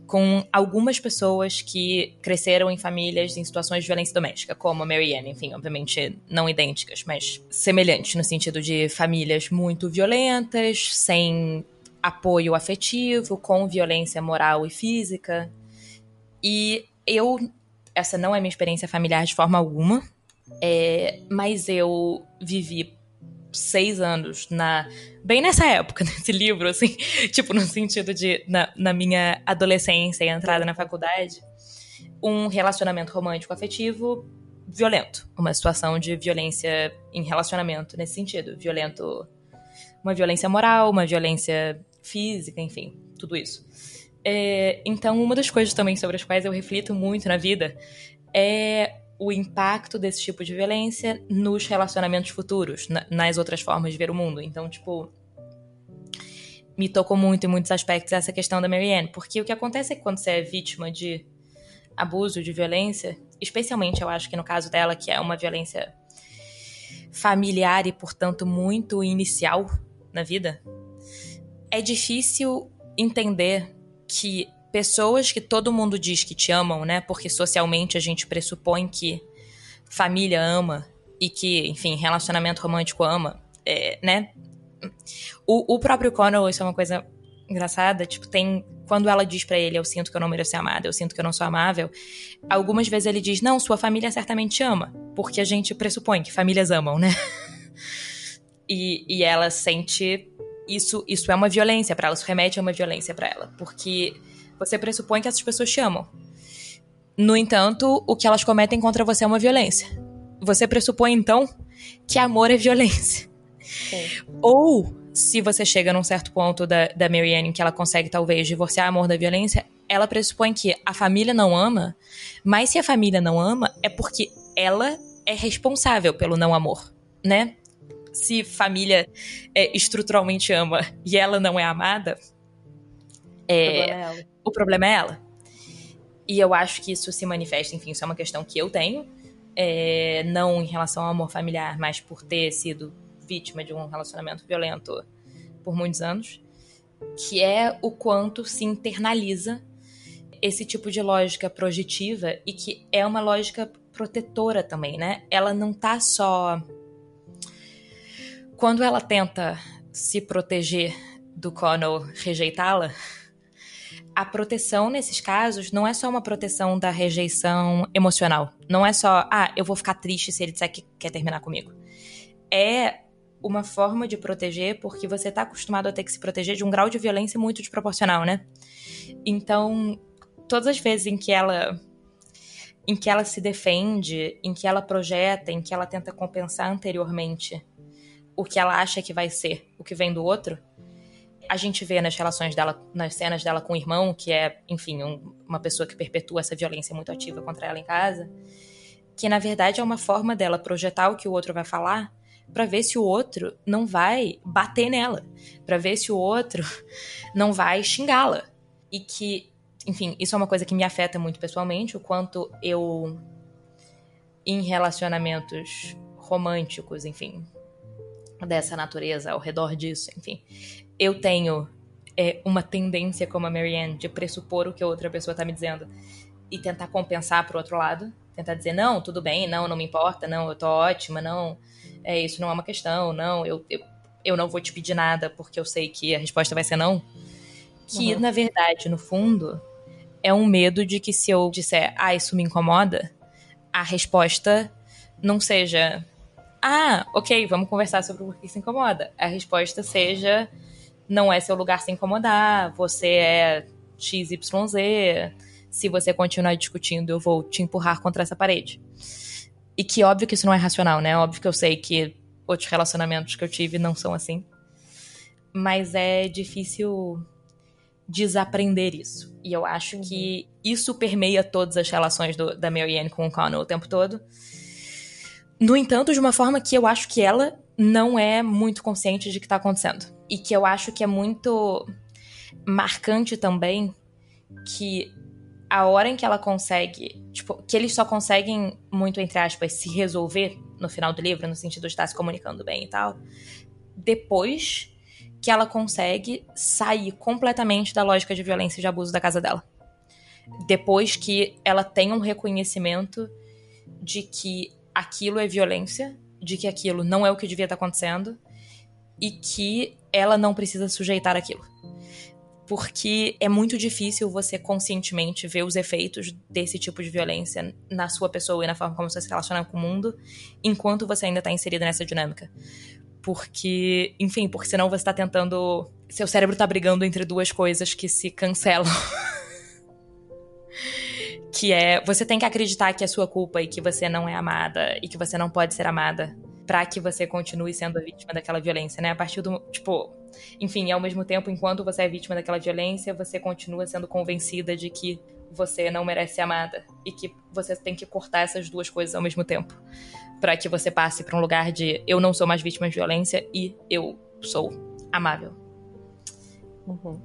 B: com algumas pessoas que cresceram em famílias em situações de violência doméstica, como a Marianne, enfim, obviamente não idênticas, mas semelhantes no sentido de famílias muito violentas, sem apoio afetivo, com violência moral e física. E eu, essa não é minha experiência familiar de forma alguma, é, mas eu vivi seis anos na bem nessa época nesse livro assim tipo no sentido de na, na minha adolescência e entrada na faculdade um relacionamento romântico afetivo violento. Uma situação de violência em relacionamento nesse sentido. Violento uma violência moral uma violência física enfim tudo isso é, então uma das coisas também sobre as quais eu reflito muito na vida é o impacto desse tipo de violência nos relacionamentos futuros, na, nas outras formas de ver o mundo. Então, tipo, me tocou muito em muitos aspectos essa questão da Marianne, porque o que acontece é que quando você é vítima de abuso, de violência, especialmente eu acho que no caso dela, que é uma violência familiar e, portanto, muito inicial na vida, é difícil entender que pessoas que todo mundo diz que te amam, né? Porque socialmente a gente pressupõe que família ama e que, enfim, relacionamento romântico ama, é, né? O, o próprio Connell, isso é uma coisa engraçada, tipo, tem. Quando ela diz para ele, eu sinto que eu não mereço ser amada, eu sinto que eu não sou amável, algumas vezes ele diz, não, sua família certamente ama, porque a gente pressupõe que famílias amam, né? e, e ela sente isso, isso é uma violência para ela, isso remete a uma violência para ela, porque você pressupõe que essas pessoas te amam. No entanto, o que elas cometem contra você é uma violência. Você pressupõe, então, que amor é violência. Sim. Ou, se você chega num certo ponto da, da Marianne em que ela consegue, talvez, divorciar amor da violência, ela pressupõe que a família não ama, mas se a família não ama, é porque ela é responsável pelo não amor, né? Se família é, estruturalmente ama e ela não é amada, é, é o problema é ela. E eu acho que isso se manifesta, enfim, isso é uma questão que eu tenho, é, não em relação ao amor familiar, mas por ter sido vítima de um relacionamento violento por muitos anos, que é o quanto se internaliza esse tipo de lógica projetiva e que é uma lógica protetora também, né? Ela não tá só. Quando ela tenta se proteger do Connell rejeitá-la, a proteção nesses casos não é só uma proteção da rejeição emocional. Não é só, ah, eu vou ficar triste se ele disser que quer terminar comigo. É uma forma de proteger porque você está acostumado a ter que se proteger de um grau de violência muito desproporcional, né? Então, todas as vezes em que ela em que ela se defende, em que ela projeta, em que ela tenta compensar anteriormente o que ela acha que vai ser, o que vem do outro, a gente vê nas relações dela, nas cenas dela com o irmão, que é, enfim, um, uma pessoa que perpetua essa violência muito ativa contra ela em casa, que na verdade é uma forma dela projetar o que o outro vai falar para ver se o outro não vai bater nela, para ver se o outro não vai xingá-la. E que, enfim, isso é uma coisa que me afeta muito pessoalmente, o quanto eu em relacionamentos românticos, enfim, dessa natureza ao redor disso, enfim, eu tenho é, uma tendência como a Marianne de pressupor o que a outra pessoa tá me dizendo e tentar compensar pro outro lado. Tentar dizer, não, tudo bem, não, não me importa, não, eu tô ótima, não, é, isso não é uma questão, não, eu, eu, eu não vou te pedir nada porque eu sei que a resposta vai ser não. Que, uhum. na verdade, no fundo, é um medo de que se eu disser, ah, isso me incomoda, a resposta não seja, ah, ok, vamos conversar sobre o que se incomoda. A resposta seja, não é seu lugar se incomodar, você é XYZ, se você continuar discutindo, eu vou te empurrar contra essa parede. E que óbvio que isso não é racional, né? Óbvio que eu sei que outros relacionamentos que eu tive não são assim. Mas é difícil desaprender isso. E eu acho que isso permeia todas as relações do, da Marianne com o Connell o tempo todo. No entanto, de uma forma que eu acho que ela não é muito consciente de que tá acontecendo. E que eu acho que é muito marcante também que a hora em que ela consegue, tipo, que eles só conseguem muito entre aspas se resolver no final do livro, no sentido de estar se comunicando bem e tal, depois que ela consegue sair completamente da lógica de violência e de abuso da casa dela. Depois que ela tem um reconhecimento de que aquilo é violência, de que aquilo não é o que devia estar acontecendo e que ela não precisa sujeitar aquilo. Porque é muito difícil você conscientemente ver os efeitos desse tipo de violência na sua pessoa e na forma como você se relaciona com o mundo, enquanto você ainda está inserida nessa dinâmica. Porque, enfim, porque senão você está tentando. Seu cérebro está brigando entre duas coisas que se cancelam. que é você tem que acreditar que é sua culpa e que você não é amada e que você não pode ser amada para que você continue sendo a vítima daquela violência, né? A partir do, tipo, enfim, ao mesmo tempo, enquanto você é vítima daquela violência, você continua sendo convencida de que você não merece ser amada e que você tem que cortar essas duas coisas ao mesmo tempo para que você passe para um lugar de eu não sou mais vítima de violência e eu sou amável. Uhum.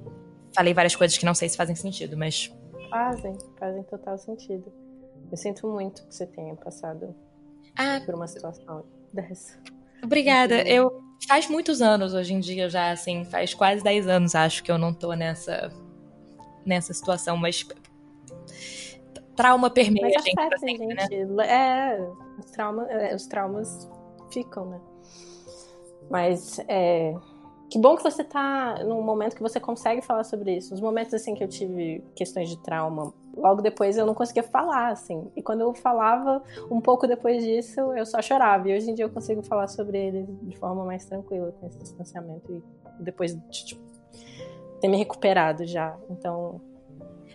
B: Falei várias coisas que não sei se fazem sentido, mas
C: Fazem, fazem total sentido. Eu sinto muito que você tenha passado ah, por uma situação dessa.
B: Obrigada. Eu faz muitos anos hoje em dia já, assim, faz quase 10 anos acho que eu não tô nessa nessa situação, mas trauma permeia
C: mas a gente, sempre, gente. Né? É, os, trauma, é, os traumas ficam, né? Mas é, que bom que você tá num momento que você consegue falar sobre isso. Os momentos assim que eu tive questões de trauma, logo depois eu não conseguia falar, assim. E quando eu falava, um pouco depois disso, eu só chorava. E hoje em dia eu consigo falar sobre ele de forma mais tranquila, com esse distanciamento. E depois de tipo, ter me recuperado já. Então.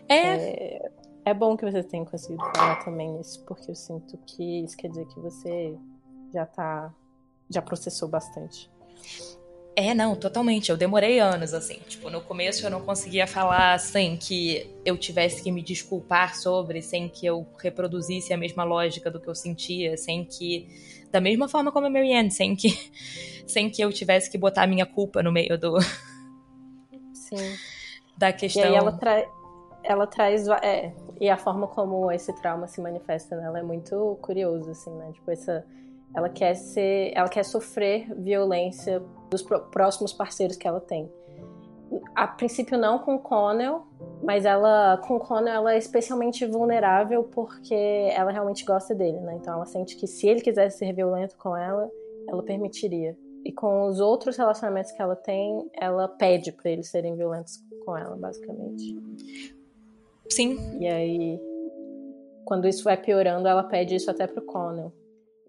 C: É. é. É bom que você tenha conseguido falar também isso, porque eu sinto que isso quer dizer que você já tá. já processou bastante.
B: É, não, totalmente. Eu demorei anos, assim. Tipo, no começo eu não conseguia falar sem que eu tivesse que me desculpar sobre, sem que eu reproduzisse a mesma lógica do que eu sentia, sem que. Da mesma forma como a Marianne, sem que, sem que eu tivesse que botar a minha culpa no meio do.
C: Sim.
B: Da questão.
C: E aí ela, tra... ela traz. É, e a forma como esse trauma se manifesta nela é muito curioso, assim, né? Tipo, essa ela quer ser, ela quer sofrer violência dos próximos parceiros que ela tem. A princípio não com Connell, mas ela com Connell ela é especialmente vulnerável porque ela realmente gosta dele, né? Então ela sente que se ele quisesse ser violento com ela, ela permitiria. E com os outros relacionamentos que ela tem, ela pede para eles serem violentos com ela, basicamente.
B: Sim.
C: E aí, quando isso vai piorando, ela pede isso até pro Connell.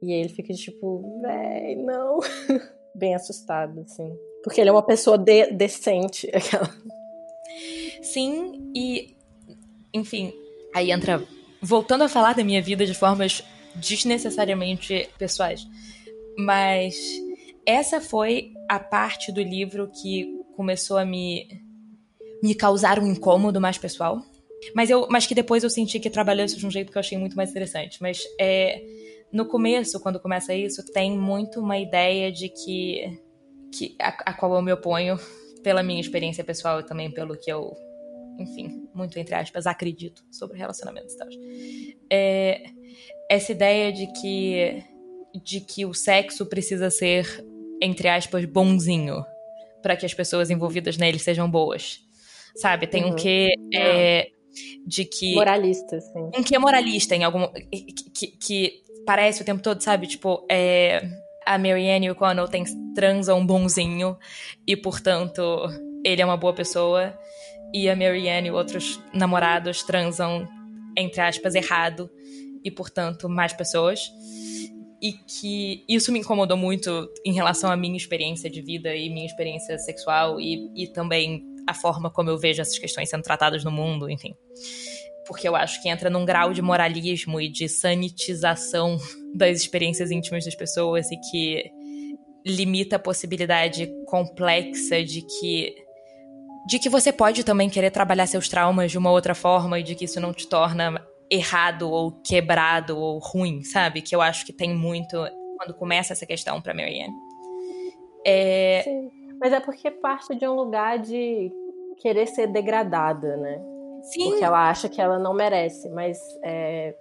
C: E ele fica tipo, véi, não. Bem assustado, assim. Porque ele é uma pessoa de decente. Aquela.
B: Sim, e. Enfim, aí entra. Voltando a falar da minha vida de formas desnecessariamente pessoais. Mas essa foi a parte do livro que começou a me, me causar um incômodo mais pessoal. Mas, eu, mas que depois eu senti que trabalhou isso de um jeito que eu achei muito mais interessante. Mas é no começo, quando começa isso, tem muito uma ideia de que, que a, a qual eu me oponho pela minha experiência pessoal e também pelo que eu, enfim, muito entre aspas, acredito sobre relacionamentos e tal. É, essa ideia de que de que o sexo precisa ser entre aspas bonzinho para que as pessoas envolvidas nele sejam boas. Sabe? Tem uhum. um que é, de que
C: moralista, sim.
B: Um que é moralista em algum que, que parece o tempo todo, sabe? Tipo, é, a Marianne e o Connell tem, transam bonzinho e, portanto, ele é uma boa pessoa. E a Marianne e outros namorados transam, entre aspas, errado e, portanto, mais pessoas. E que isso me incomodou muito em relação à minha experiência de vida e minha experiência sexual e, e também a forma como eu vejo essas questões sendo tratadas no mundo, enfim porque eu acho que entra num grau de moralismo e de sanitização das experiências íntimas das pessoas e que limita a possibilidade complexa de que de que você pode também querer trabalhar seus traumas de uma outra forma e de que isso não te torna errado ou quebrado ou ruim, sabe? Que eu acho que tem muito quando começa essa questão para Marianne.
C: É... Sim, mas é porque parte de um lugar de querer ser degradada, né?
B: Sim.
C: Porque ela acha que ela não merece, mas é,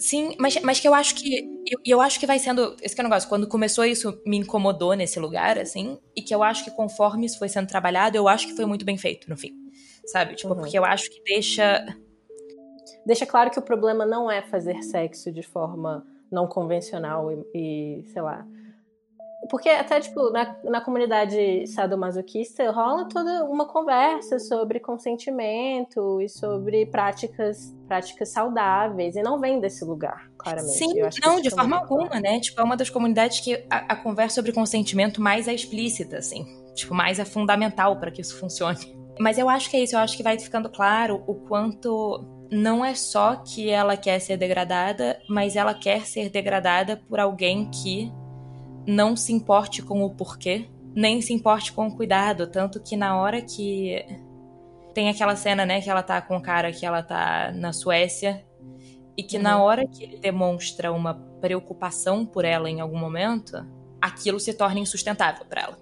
B: Sim, mas, mas que eu acho que. Eu, eu acho que vai sendo. Esse que é o negócio. Quando começou isso, me incomodou nesse lugar, assim. E que eu acho que conforme isso foi sendo trabalhado, eu acho que foi muito bem feito no fim. Sabe? Tipo, uhum. porque eu acho que deixa.
C: Deixa claro que o problema não é fazer sexo de forma não convencional e, e sei lá, porque até, tipo, na, na comunidade sadomasoquista rola toda uma conversa sobre consentimento e sobre práticas, práticas saudáveis. E não vem desse lugar, claramente.
B: Sim, não, de é forma alguma, claro. né? Tipo, é uma das comunidades que a, a, conversa sobre consentimento mais é explícita, assim. Tipo, mais é fundamental para que isso funcione. Mas eu acho que é isso, eu acho que vai ficando claro o quanto não é só que ela quer ser degradada, mas ela quer ser degradada por alguém que não se importe com o porquê, nem se importe com o cuidado. Tanto que na hora que. Tem aquela cena, né, que ela tá com o cara que ela tá na Suécia. E que uhum. na hora que ele demonstra uma preocupação por ela em algum momento, aquilo se torna insustentável para ela.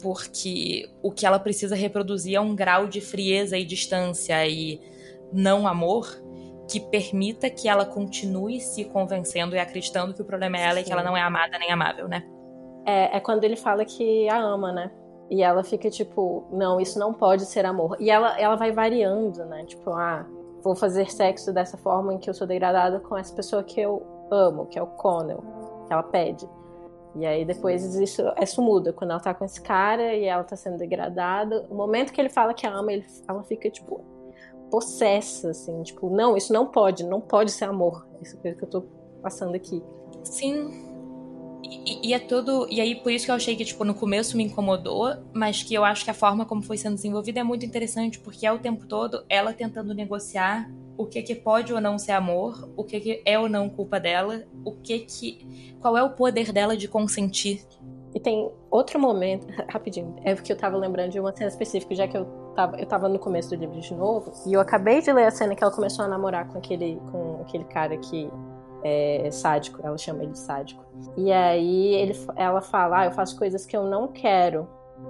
B: Porque o que ela precisa reproduzir é um grau de frieza e distância e não amor que permita que ela continue se convencendo e acreditando que o problema é ela Sim. e que ela não é amada nem amável, né?
C: É, é quando ele fala que a ama, né? E ela fica tipo, não, isso não pode ser amor. E ela, ela vai variando, né? Tipo, ah, vou fazer sexo dessa forma em que eu sou degradada com essa pessoa que eu amo, que é o Connell, que ela pede. E aí depois isso, isso muda, quando ela tá com esse cara e ela tá sendo degradada. O momento que ele fala que a ama, ele, ela fica, tipo, possessa, assim, tipo, não, isso não pode, não pode ser amor. Isso é o que eu tô passando aqui.
B: Sim, e, e, é todo. E aí, por isso que eu achei que, tipo, no começo me incomodou, mas que eu acho que a forma como foi sendo desenvolvida é muito interessante, porque é o tempo todo ela tentando negociar o que que pode ou não ser amor, o que que é ou não culpa dela, o que que. qual é o poder dela de consentir.
C: E tem outro momento, rapidinho, é porque eu tava lembrando de uma cena específica, já que eu tava, eu tava no começo do livro de novo, e eu acabei de ler a cena que ela começou a namorar com aquele, com aquele cara que é, sádico, ela chama ele de sádico. E aí ele, ela fala: ah, eu faço coisas que eu não quero,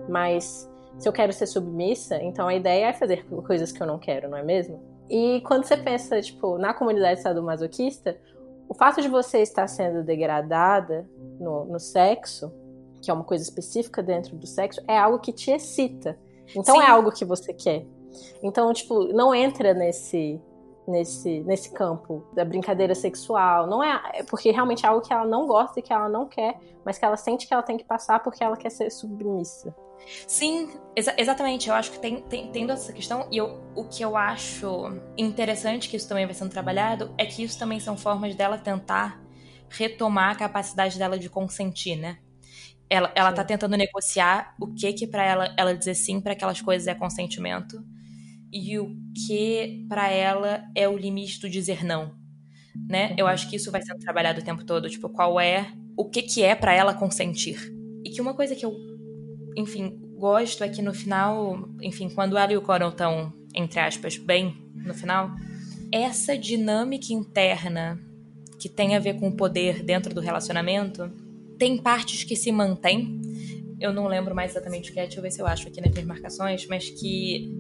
C: mas se eu quero ser submissa, então a ideia é fazer coisas que eu não quero, não é mesmo? E quando você pensa, tipo, na comunidade sadomasoquista, o fato de você estar sendo degradada no, no sexo, que é uma coisa específica dentro do sexo, é algo que te excita. Então Sim. é algo que você quer. Então, tipo, não entra nesse nesse, nesse campo da brincadeira sexual. Não é, é porque realmente é algo que ela não gosta e que ela não quer, mas que ela sente que ela tem que passar porque ela quer ser submissa.
B: Sim, exa exatamente. Eu acho que tem, tem, tendo essa questão, e eu, o que eu acho interessante que isso também vai sendo trabalhado é que isso também são formas dela tentar retomar a capacidade dela de consentir, né? Ela, ela tá tentando negociar o que que para ela ela dizer sim para aquelas coisas é consentimento e o que para ela é o limite do dizer não, né? Eu acho que isso vai sendo trabalhado o tempo todo, tipo, qual é o que que é para ela consentir. E que uma coisa que eu, enfim, gosto é que no final, enfim, quando ela e o Coral estão entre aspas bem no final, essa dinâmica interna que tem a ver com o poder dentro do relacionamento, tem partes que se mantêm. Eu não lembro mais exatamente o que é, deixa eu ver se eu acho aqui nas minhas marcações, mas que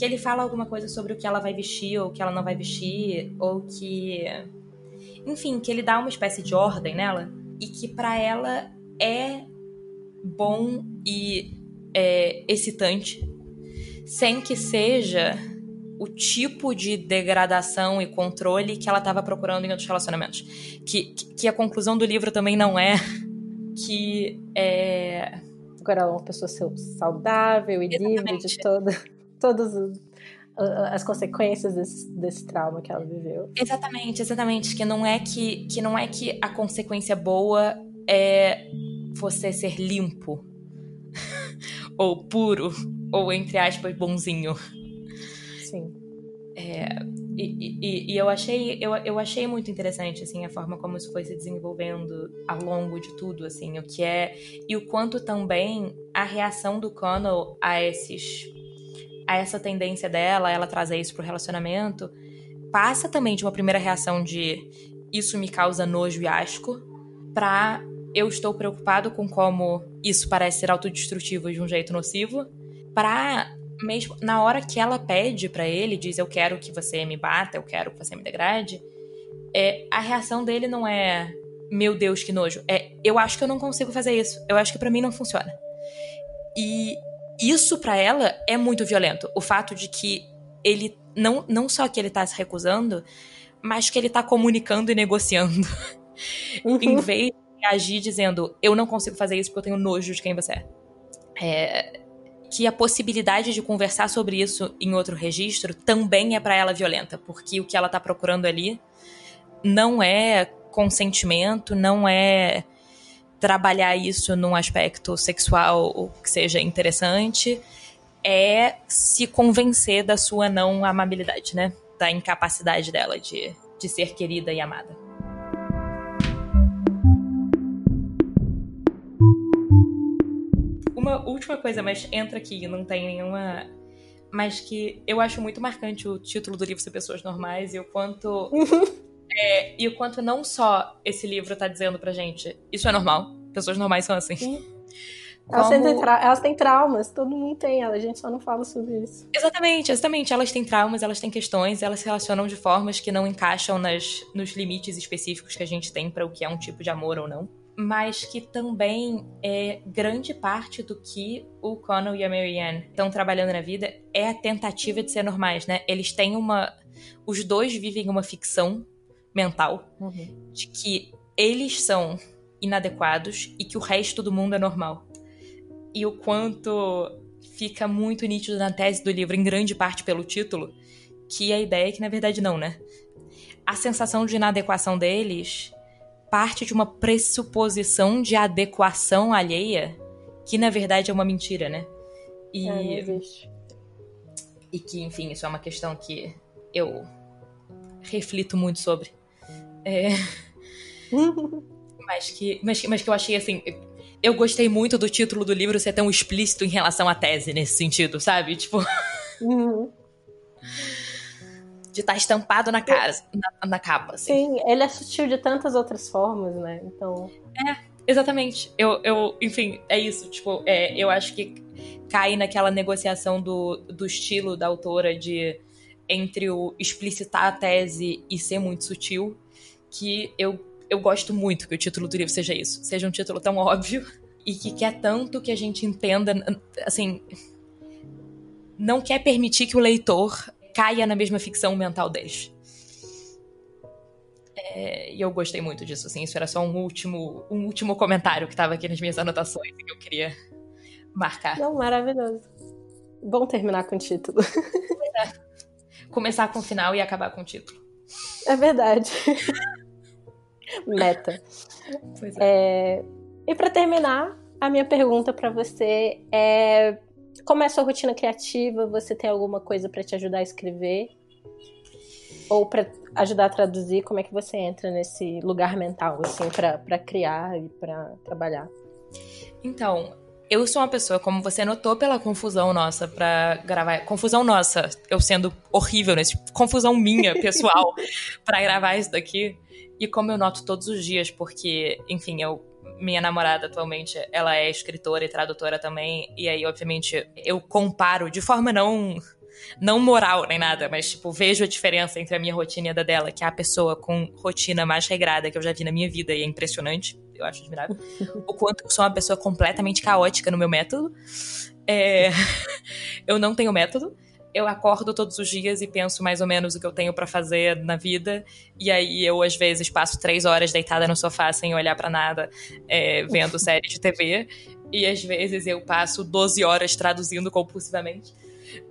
B: que ele fala alguma coisa sobre o que ela vai vestir ou o que ela não vai vestir, ou que. Enfim, que ele dá uma espécie de ordem nela e que para ela é bom e é, excitante, sem que seja o tipo de degradação e controle que ela estava procurando em outros relacionamentos. Que, que a conclusão do livro também não é que é.
C: Agora ela é uma pessoa saudável e livre de toda todas as consequências desse, desse, trauma que ela viveu.
B: Exatamente, exatamente. Que não é que, que não é que a consequência boa é você ser limpo ou puro ou entre aspas bonzinho.
C: Sim.
B: É, e, e, e, eu achei eu, eu achei muito interessante assim a forma como isso foi se desenvolvendo ao longo de tudo assim o que é e o quanto também a reação do Connell a esses a essa tendência dela, ela trazer isso pro relacionamento, passa também de uma primeira reação de isso me causa nojo e asco, pra eu estou preocupado com como isso parece ser autodestrutivo de um jeito nocivo, pra mesmo na hora que ela pede para ele, diz eu quero que você me bata, eu quero que você me degrade, é, a reação dele não é meu Deus, que nojo. É, eu acho que eu não consigo fazer isso. Eu acho que para mim não funciona. E isso para ela é muito violento. O fato de que ele não, não só que ele tá se recusando, mas que ele tá comunicando e negociando. Uhum. em vez de agir dizendo, eu não consigo fazer isso porque eu tenho nojo de quem você é. é que a possibilidade de conversar sobre isso em outro registro também é para ela violenta, porque o que ela tá procurando ali não é consentimento, não é trabalhar isso num aspecto sexual ou que seja interessante, é se convencer da sua não amabilidade, né? Da incapacidade dela de, de ser querida e amada. Uma última coisa, mas entra aqui, não tem nenhuma. Mas que eu acho muito marcante o título do livro ser Pessoas Normais e o quanto É, e o quanto não só esse livro tá dizendo pra gente, isso é normal, pessoas normais são assim. Sim.
C: Elas, Como... têm elas têm traumas, todo mundo tem, a gente só não fala sobre isso.
B: Exatamente, exatamente. Elas têm traumas, elas têm questões, elas se relacionam de formas que não encaixam nas, nos limites específicos que a gente tem para o que é um tipo de amor ou não. Mas que também é grande parte do que o Connell e a Marianne estão trabalhando na vida é a tentativa de ser normais, né? Eles têm uma. Os dois vivem uma ficção mental uhum. de que eles são inadequados e que o resto do mundo é normal. E o quanto fica muito nítido na tese do livro, em grande parte pelo título, que a ideia é que na verdade não, né? A sensação de inadequação deles parte de uma pressuposição de adequação alheia, que na verdade é uma mentira, né?
C: E, é, não existe.
B: E que, enfim, isso é uma questão que eu reflito muito sobre. É... mas, que, mas, mas que eu achei assim. Eu gostei muito do título do livro ser tão explícito em relação à tese nesse sentido, sabe? Tipo. Uhum. de estar tá estampado na cara, na, na capa. Assim.
C: Sim, ele é sutil de tantas outras formas, né? Então.
B: É, exatamente. Eu, eu enfim, é isso. Tipo, é, eu acho que cai naquela negociação do, do estilo da autora de entre o explicitar a tese e ser muito sutil que eu, eu gosto muito que o título do livro seja isso. Seja um título tão óbvio e que quer tanto que a gente entenda, assim, não quer permitir que o leitor caia na mesma ficção mental deles. É, e eu gostei muito disso, assim, isso era só um último, um último comentário que estava aqui nas minhas anotações e que eu queria marcar.
C: Não, maravilhoso. Bom terminar com o título.
B: É. Começar com o final e acabar com o título.
C: É verdade. Meta.
B: Pois
C: é. é... E para terminar, a minha pergunta para você é: como é a sua rotina criativa? Você tem alguma coisa para te ajudar a escrever? Ou para ajudar a traduzir? Como é que você entra nesse lugar mental, assim, para criar e para trabalhar?
B: Então, eu sou uma pessoa, como você notou pela confusão nossa pra gravar. Confusão nossa, eu sendo horrível nesse. Confusão minha, pessoal, para gravar isso daqui. E como eu noto todos os dias, porque, enfim, eu minha namorada atualmente, ela é escritora e tradutora também, e aí, obviamente, eu comparo de forma não não moral nem nada, mas tipo, vejo a diferença entre a minha rotina e a da dela, que é a pessoa com rotina mais regrada que eu já vi na minha vida e é impressionante, eu acho admirável. o quanto eu sou uma pessoa completamente caótica no meu método. É... eu não tenho método eu acordo todos os dias e penso mais ou menos o que eu tenho para fazer na vida. E aí eu, às vezes, passo três horas deitada no sofá sem olhar para nada, é, vendo série de TV. E às vezes eu passo 12 horas traduzindo compulsivamente.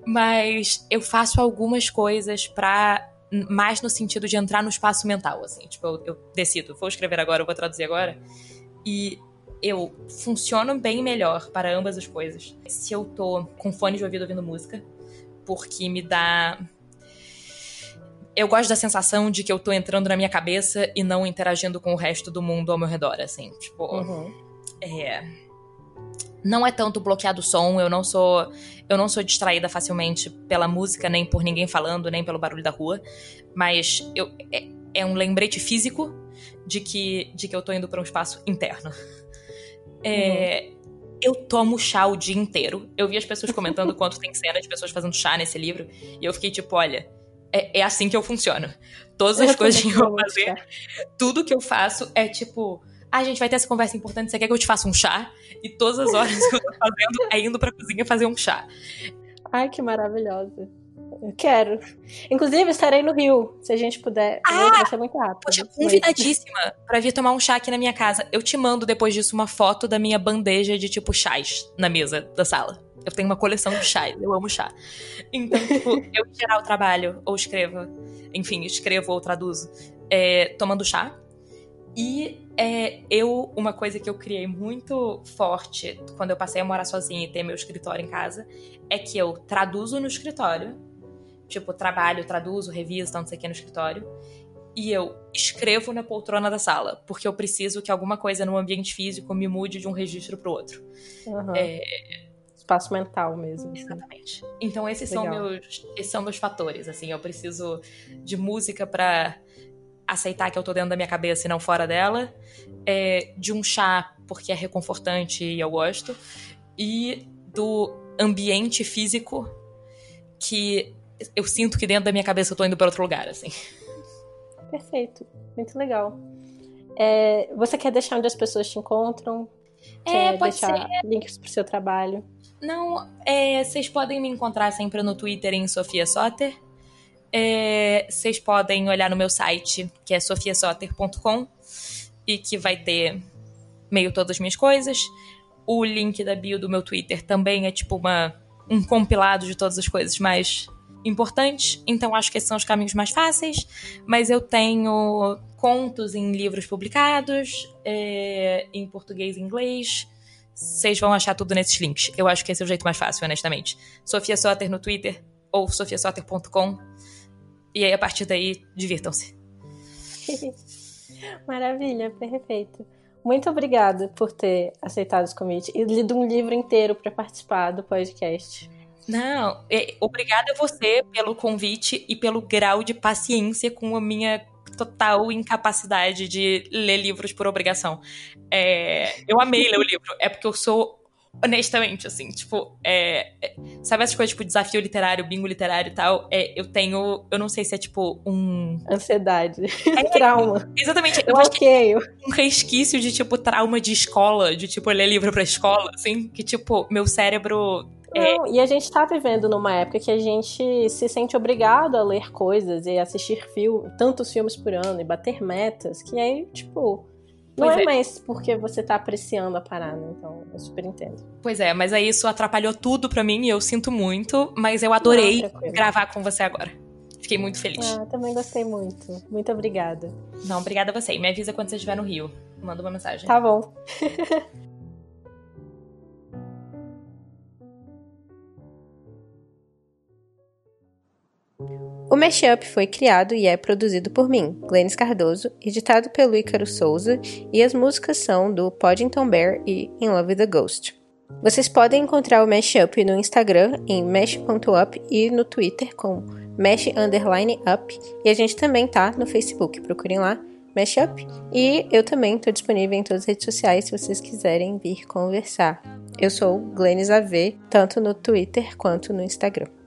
B: Mas eu faço algumas coisas pra. Mais no sentido de entrar no espaço mental, assim. Tipo, eu, eu decido, vou escrever agora, eu vou traduzir agora. E eu funciono bem melhor para ambas as coisas. Se eu tô com fone de ouvido ouvindo música, porque me dá. Eu gosto da sensação de que eu tô entrando na minha cabeça e não interagindo com o resto do mundo ao meu redor, assim. Tipo. Uhum. É. Não é tanto bloqueado o som, eu não sou. Eu não sou distraída facilmente pela música, nem por ninguém falando, nem pelo barulho da rua. Mas eu, é, é um lembrete físico de que, de que eu tô indo para um espaço interno. É, uhum eu tomo chá o dia inteiro. Eu vi as pessoas comentando quanto tem cena de pessoas fazendo chá nesse livro. E eu fiquei tipo, olha, é, é assim que eu funciono. Todas as eu coisas que eu vou fazer, tudo que eu faço é tipo, ah, a gente vai ter essa conversa importante, você quer que eu te faça um chá? E todas as horas que eu tô fazendo é indo pra cozinha fazer um chá.
C: Ai, que maravilhosa. Eu quero. Inclusive, estarei no Rio, se a gente puder. Ah, vai ser muito rápido.
B: Poxa, convidadíssima para vir tomar um chá aqui na minha casa. Eu te mando depois disso uma foto da minha bandeja de tipo chás na mesa da sala. Eu tenho uma coleção de chás, eu amo chá. Então, tipo, eu em geral trabalho ou escrevo, enfim, escrevo ou traduzo, é, tomando chá. E é, eu, uma coisa que eu criei muito forte quando eu passei a morar sozinha e ter meu escritório em casa, é que eu traduzo no escritório Tipo, trabalho, traduzo, reviso, tanto sei que no escritório. E eu escrevo na poltrona da sala, porque eu preciso que alguma coisa no ambiente físico me mude de um registro para o outro.
C: Uhum. É... Espaço mental mesmo.
B: Assim. Exatamente. Então esses são meus, esses são meus fatores. Assim, eu preciso de música para aceitar que eu tô dentro da minha cabeça e não fora dela, é, de um chá porque é reconfortante e eu gosto, e do ambiente físico que eu sinto que dentro da minha cabeça eu tô indo para outro lugar, assim.
C: Perfeito, muito legal. É, você quer deixar onde as pessoas te encontram?
B: É,
C: quer
B: pode
C: deixar
B: ser.
C: links pro seu trabalho?
B: Não, é, vocês podem me encontrar sempre no Twitter em Sofia Soter. É, vocês podem olhar no meu site, que é sofiasoter.com, e que vai ter meio todas as minhas coisas. O link da bio do meu Twitter também é tipo uma, um compilado de todas as coisas mais importantes, então acho que esses são os caminhos mais fáceis. Mas eu tenho contos em livros publicados, é, em português e inglês. Vocês vão achar tudo nesses links. Eu acho que esse é o jeito mais fácil, honestamente. Sofia Soter no Twitter ou sofiasoter.com. E aí, a partir daí, divirtam-se.
C: Maravilha, perfeito. Muito obrigada por ter aceitado esse convite e lido um livro inteiro para participar do podcast.
B: Não, é, obrigada a você pelo convite e pelo grau de paciência com a minha total incapacidade de ler livros por obrigação. É, eu amei ler o livro, é porque eu sou honestamente, assim, tipo, é, é, sabe essas coisas, tipo, desafio literário, bingo literário e tal? É, eu tenho, eu não sei se é, tipo, um...
C: Ansiedade, é, trauma.
B: Exatamente, eu
C: acho que é
B: um resquício de, tipo, trauma de escola, de, tipo, ler livro pra escola, assim, que, tipo, meu cérebro
C: é. Não, e a gente tá vivendo numa época que a gente se sente obrigado a ler coisas e assistir fil tantos filmes por ano e bater metas, que aí, tipo, não é, é, mais porque você tá apreciando a parada, então eu super entendo.
B: Pois é, mas aí isso atrapalhou tudo pra mim e eu sinto muito, mas eu adorei não, gravar com você agora. Fiquei muito feliz.
C: Ah, também gostei muito. Muito obrigada.
B: Não, obrigada a você. E me avisa quando você estiver no Rio. Manda uma mensagem.
C: Tá bom. O Mashup foi criado e é produzido por mim, Glennis Cardoso, editado pelo Ícaro Souza, e as músicas são do Poddington Bear e In Love with the Ghost. Vocês podem encontrar o Mashup no Instagram em mesh.up e no Twitter com mesh_up e a gente também tá no Facebook, procurem lá Mashup e eu também estou disponível em todas as redes sociais se vocês quiserem vir conversar. Eu sou Glennis AV, tanto no Twitter quanto no Instagram.